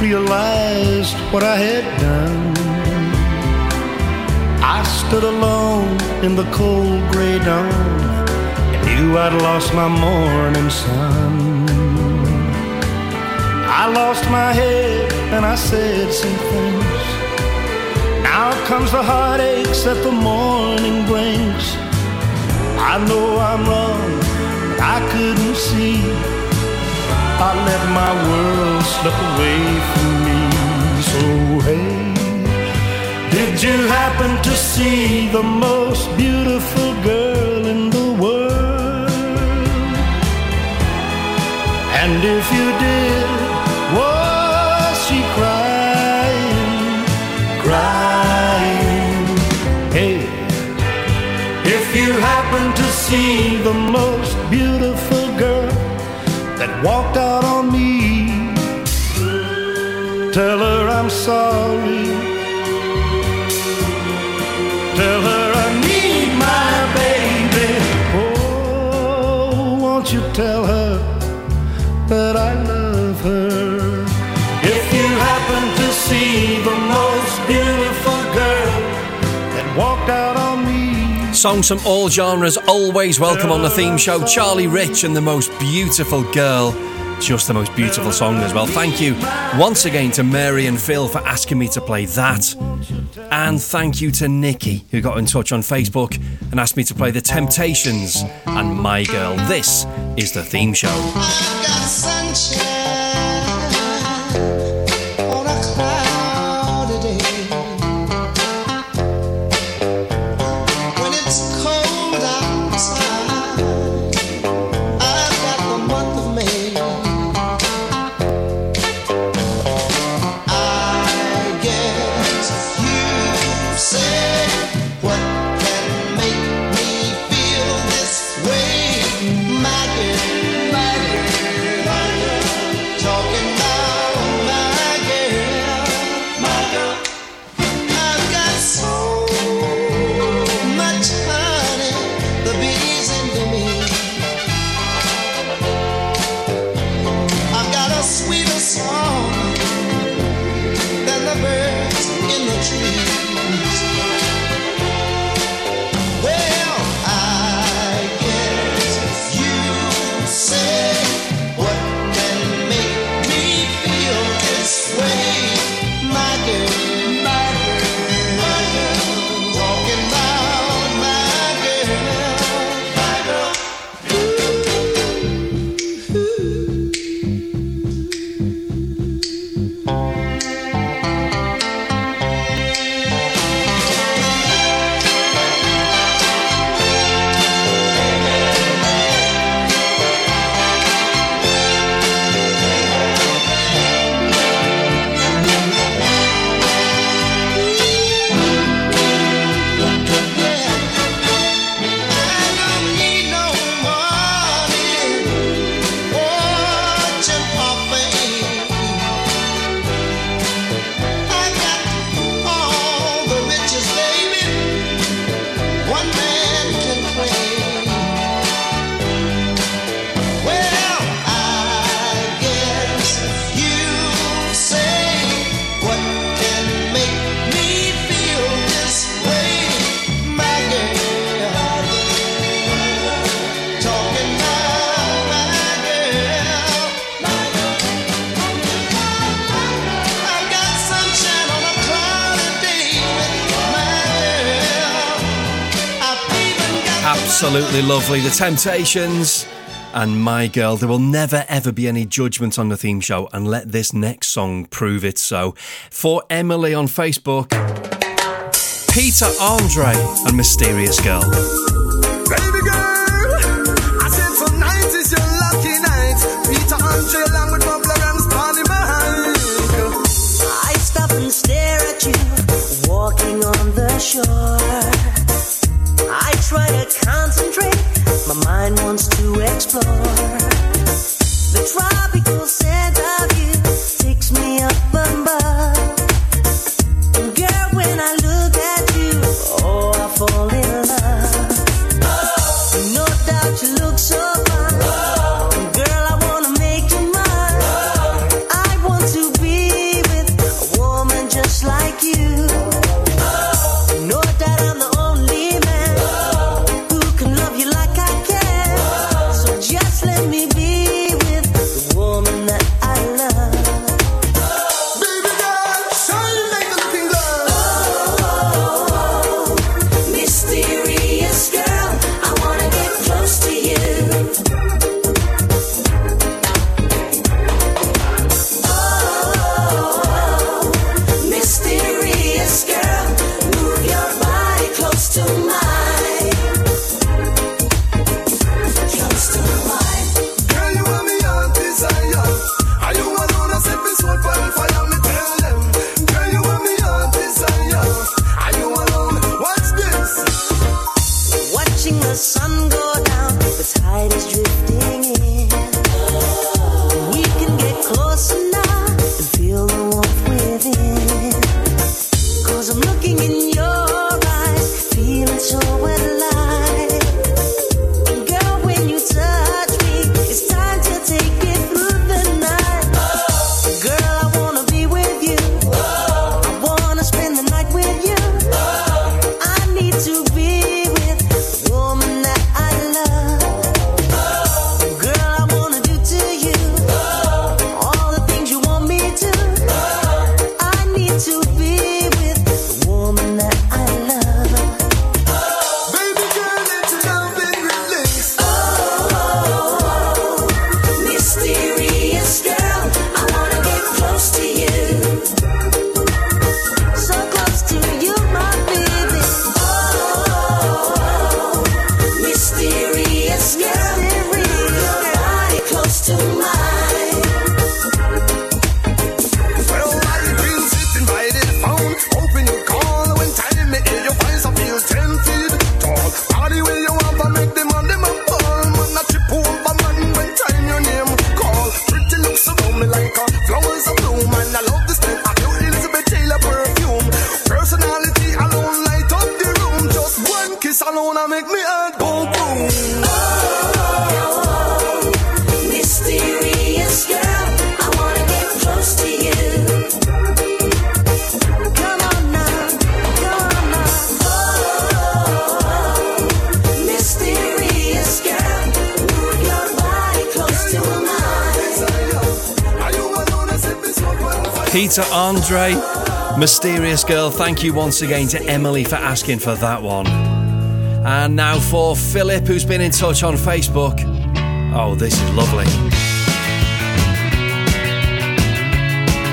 realized what I had done. I stood alone in the cold gray dawn and knew I'd lost my morning sun. I lost my head and I said some things. Now comes the heartaches that the morning brings. I know I'm wrong, but I couldn't see. I let my world slip away from me. So hey. Did you happen to see the most beautiful girl in the world? And if you did, was she crying, crying? Hey, if you happen to see the most beautiful walked out on me, tell her I'm sorry. Tell her I need my baby. Oh, won't you tell her Songs from all genres, always welcome on the theme show. Charlie Rich and the most beautiful girl. Just the most beautiful song as well. Thank you once again to Mary and Phil for asking me to play that. And thank you to Nikki, who got in touch on Facebook and asked me to play The Temptations and My Girl. This is the theme show. absolutely lovely. The Temptations and My Girl. There will never ever be any judgment on the theme show, and let this next song prove it so. For Emily on Facebook, Peter Andre and Mysterious Girl. Baby girl, I said tonight is your lucky night. Peter Andre along with Bob Lawrence, Bonnie Mike. I stop and stare at you, walking on the shore try to concentrate. My mind wants to explore the tropical. City. Peter Andre. Mysterious Girl, thank you once again to Emily for asking for that one. And now for Philip, who's been in touch on Facebook. Oh, this is lovely.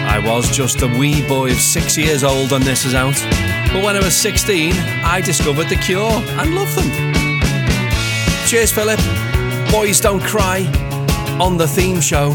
I was just a wee boy of six years old, and this is out. But when I was 16, I discovered The Cure and loved them. Cheers, Philip. Boys Don't Cry on the theme show.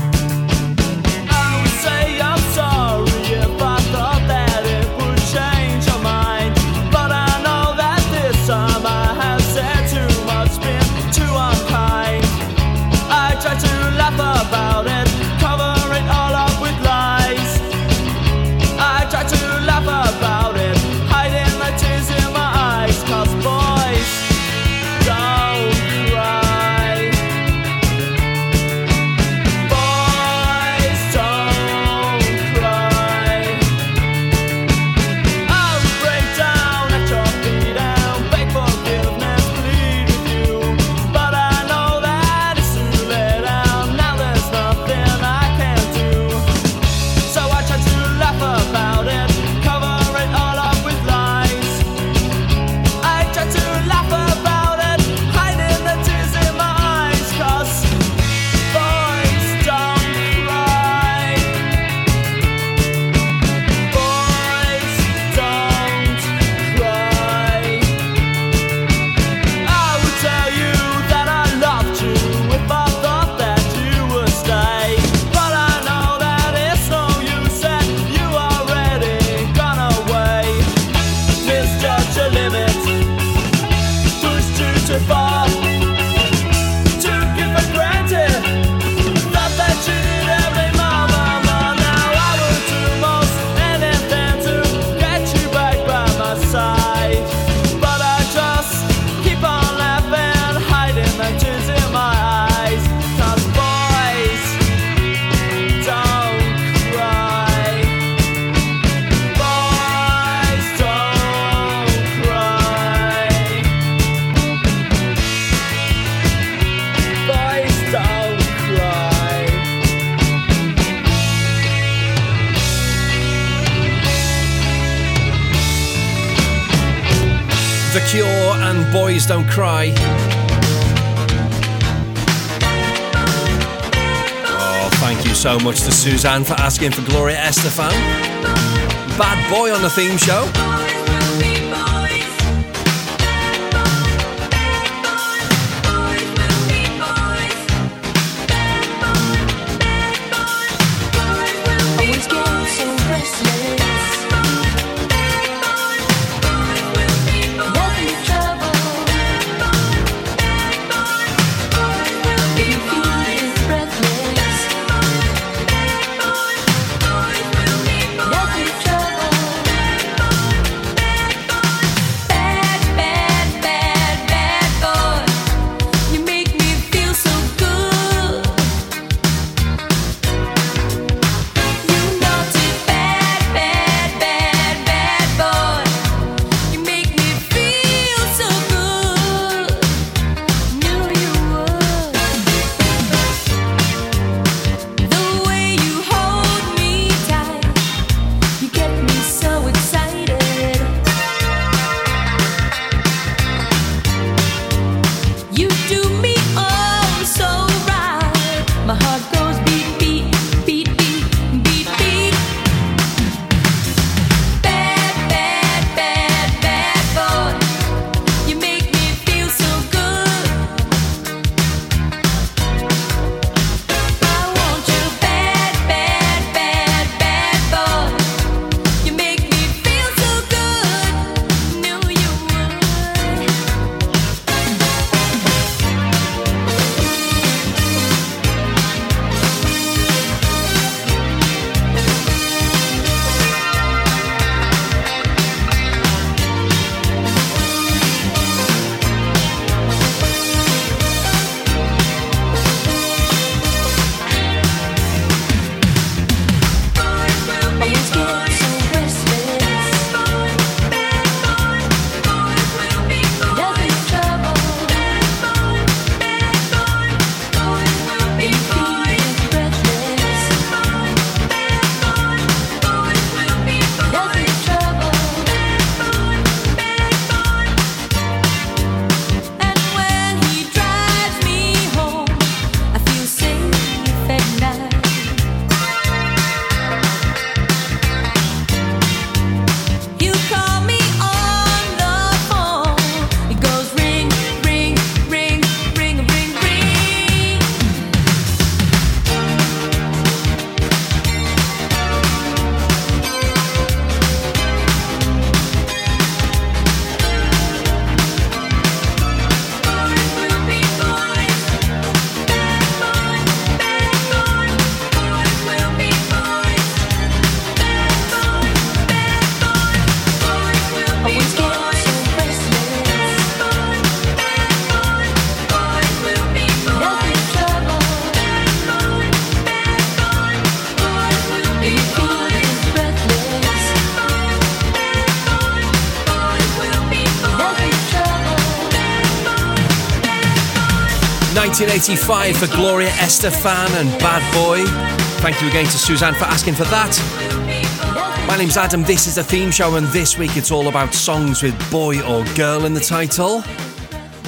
Suzanne for asking for Gloria Estefan. Bad Boy on the theme show. 1985 for Gloria Estefan and Bad Boy. Thank you again to Suzanne for asking for that. My name's Adam, this is the theme show, and this week it's all about songs with boy or girl in the title.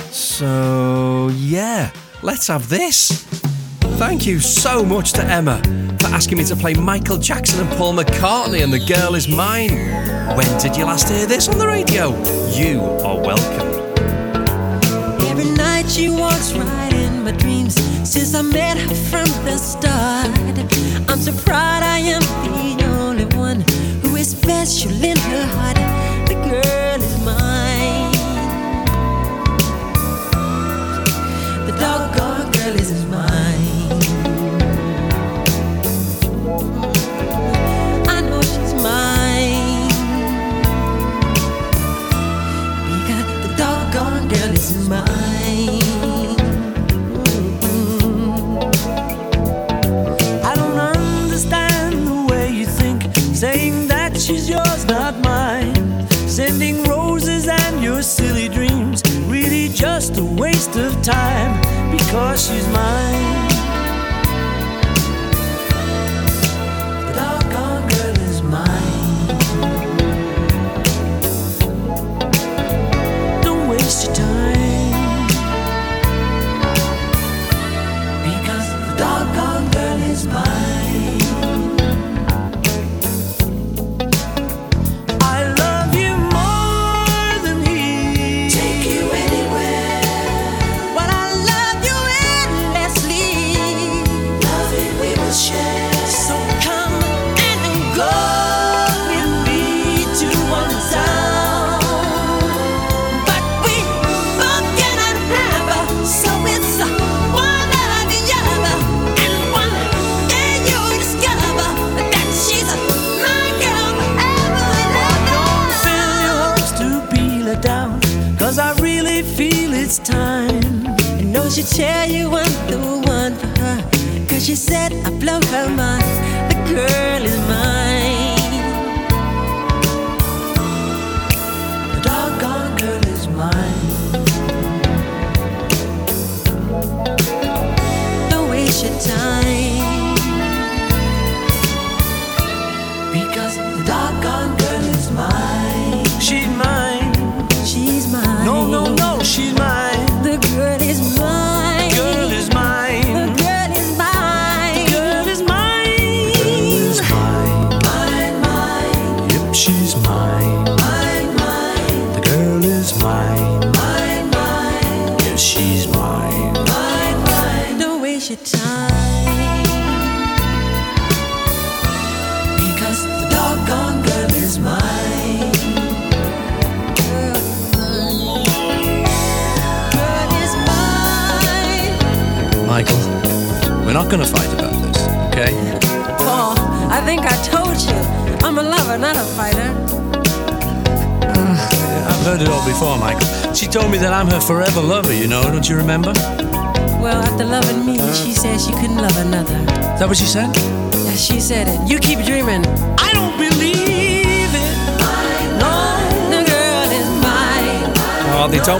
So, yeah, let's have this. Thank you so much to Emma for asking me to play Michael Jackson and Paul McCartney and The Girl Is Mine. When did you last hear this on the radio? You are welcome. Every night she walks right dreams since I met her from the start. I'm so proud I am the only one who is special in her heart. The girl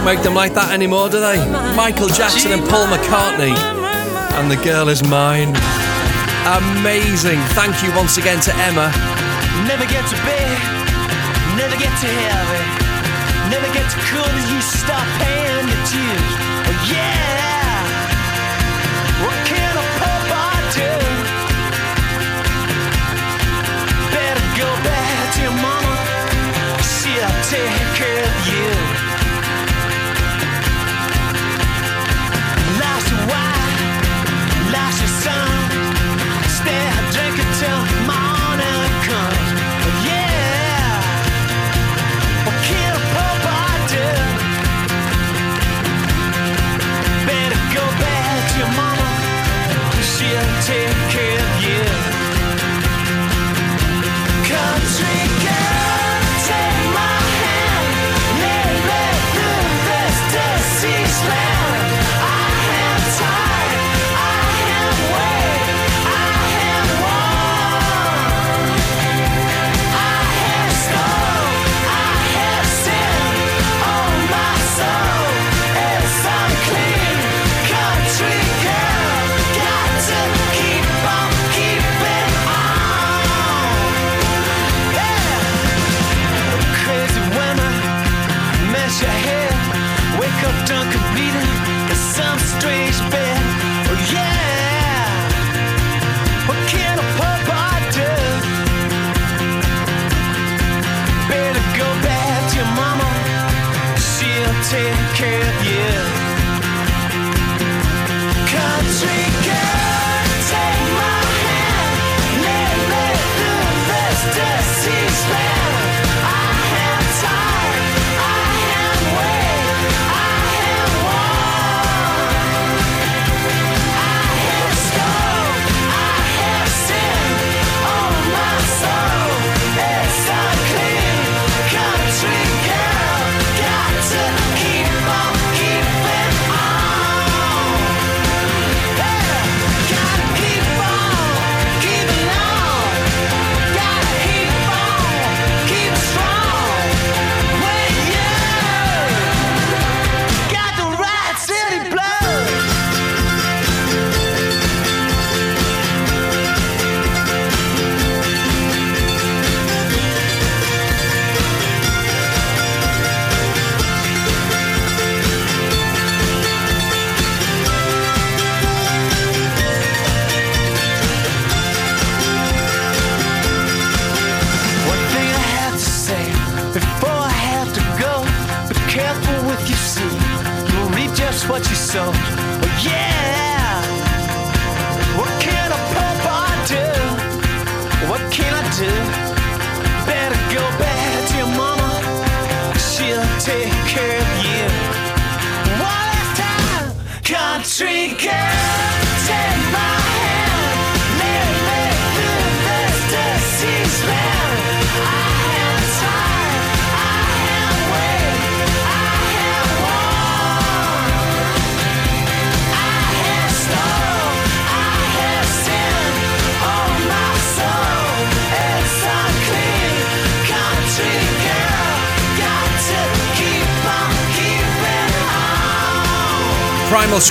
don't make them like that anymore, do they? Michael Jackson and Paul McCartney. And the girl is mine. Amazing. Thank you once again to Emma. Never get to bed, never get to heaven, never get to cool as you stop paying the tears. Oh, yeah. What can a poor boy do? Better go back to your mama. She'll take care of you.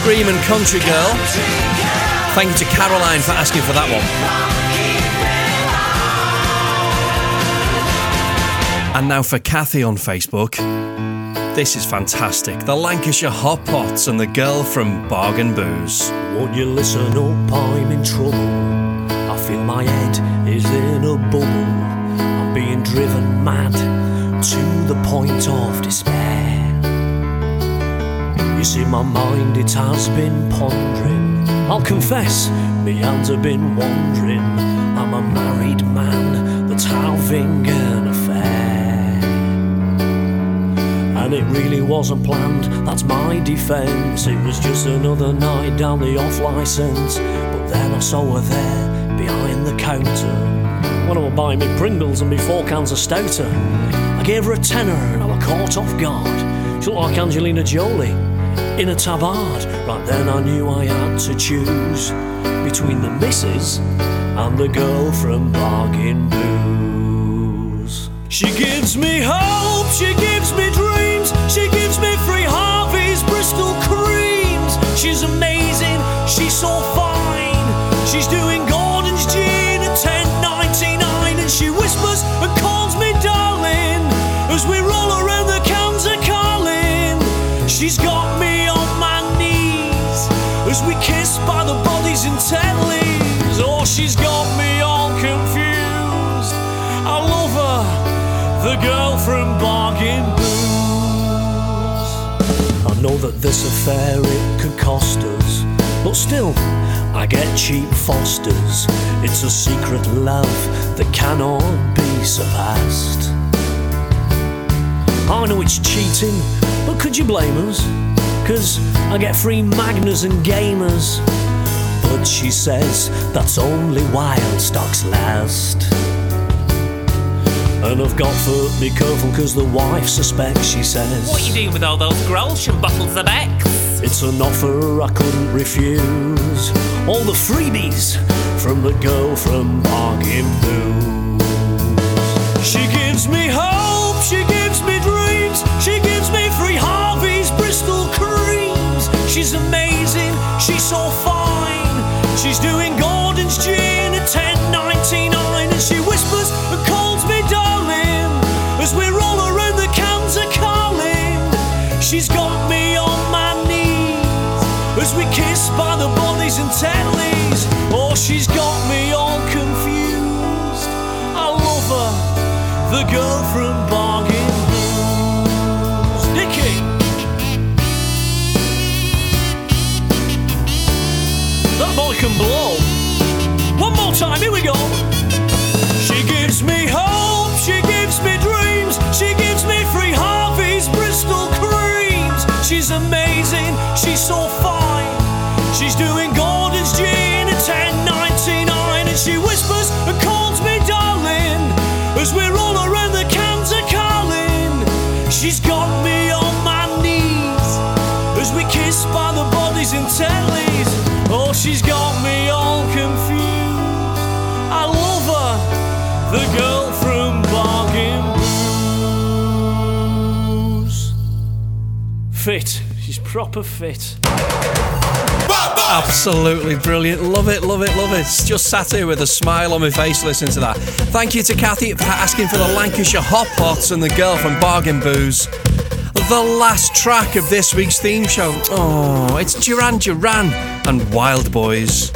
On. Primal Scream and Country Girl. Thank you to Caroline for asking for that one. And now for Kathy on Facebook. This is fantastic. The Lancashire Hot Pots and the girl from Bargain Booze. Won't you listen up? I'm in trouble. I feel my head is in a bubble. I'm being driven mad to the point of despair. You see, my mind it has been pondering. I'll confess, me hands have been wandering. I'm a married man that's having an affair. And it really wasn't planned, that's my defence. It was just another night down the off licence. But then I saw her there, behind the counter. When I was buying me Pringles and me four cans of Stouter. I gave her a tenner and I was caught off guard. She looked like Angelina Jolie in a tabard. Right then I knew I had to choose between the missus and the girl from Bargain Booze. She gives me hope, she gives me dreams, she gives me free Harvey's Bristol creams. She's amazing, she's so fine. She's doing know that this affair it could cost us, but still, I get cheap Fosters. It's a secret love that cannot be surpassed. I know it's cheating, but could you blame us? Cause I get free Magners and gamers. But she says that's only while stocks last. And I've got to be careful cause the wife suspects, she says. What are you doing with all those Grolsch and bottles of X? It's an offer I couldn't refuse. All the freebies from the girl from Bargain Booze. She gives me hope, she gives me dreams, she gives me free Harvey's Bristol creams. She's amazing, she's so fine. She's doing Gordon's gin One proper fit. Absolutely brilliant. Love it, love it, love it. Just sat here with a smile on my face listening to that. Thank you to Kathy for asking for the Lancashire Hot Pots and the girl from Bargain Booze. The last track of this week's theme show. Oh, it's Duran Duran and Wild Boys.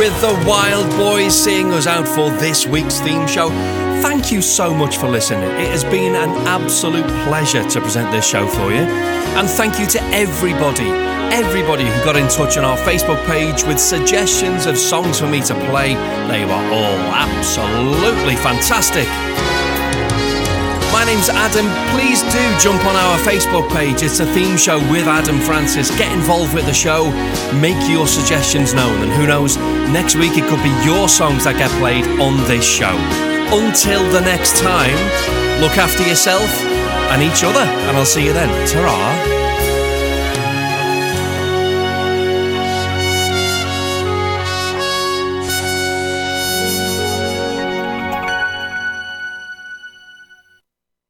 With the Wild Boys seeing us out for this week's theme show. Thank you so much for listening. It has been an absolute pleasure to present this show for you. And thank you to everybody, everybody who got in touch on our Facebook page with suggestions of songs for me to play. They were all absolutely fantastic. My name's Adam. Please do jump on our Facebook page. It's a theme show with Adam Francis. Get involved with the show. Make your suggestions known. And who knows, next week it could be your songs that get played on this show. Until the next time, look after yourself and each other. And I'll see you then. ta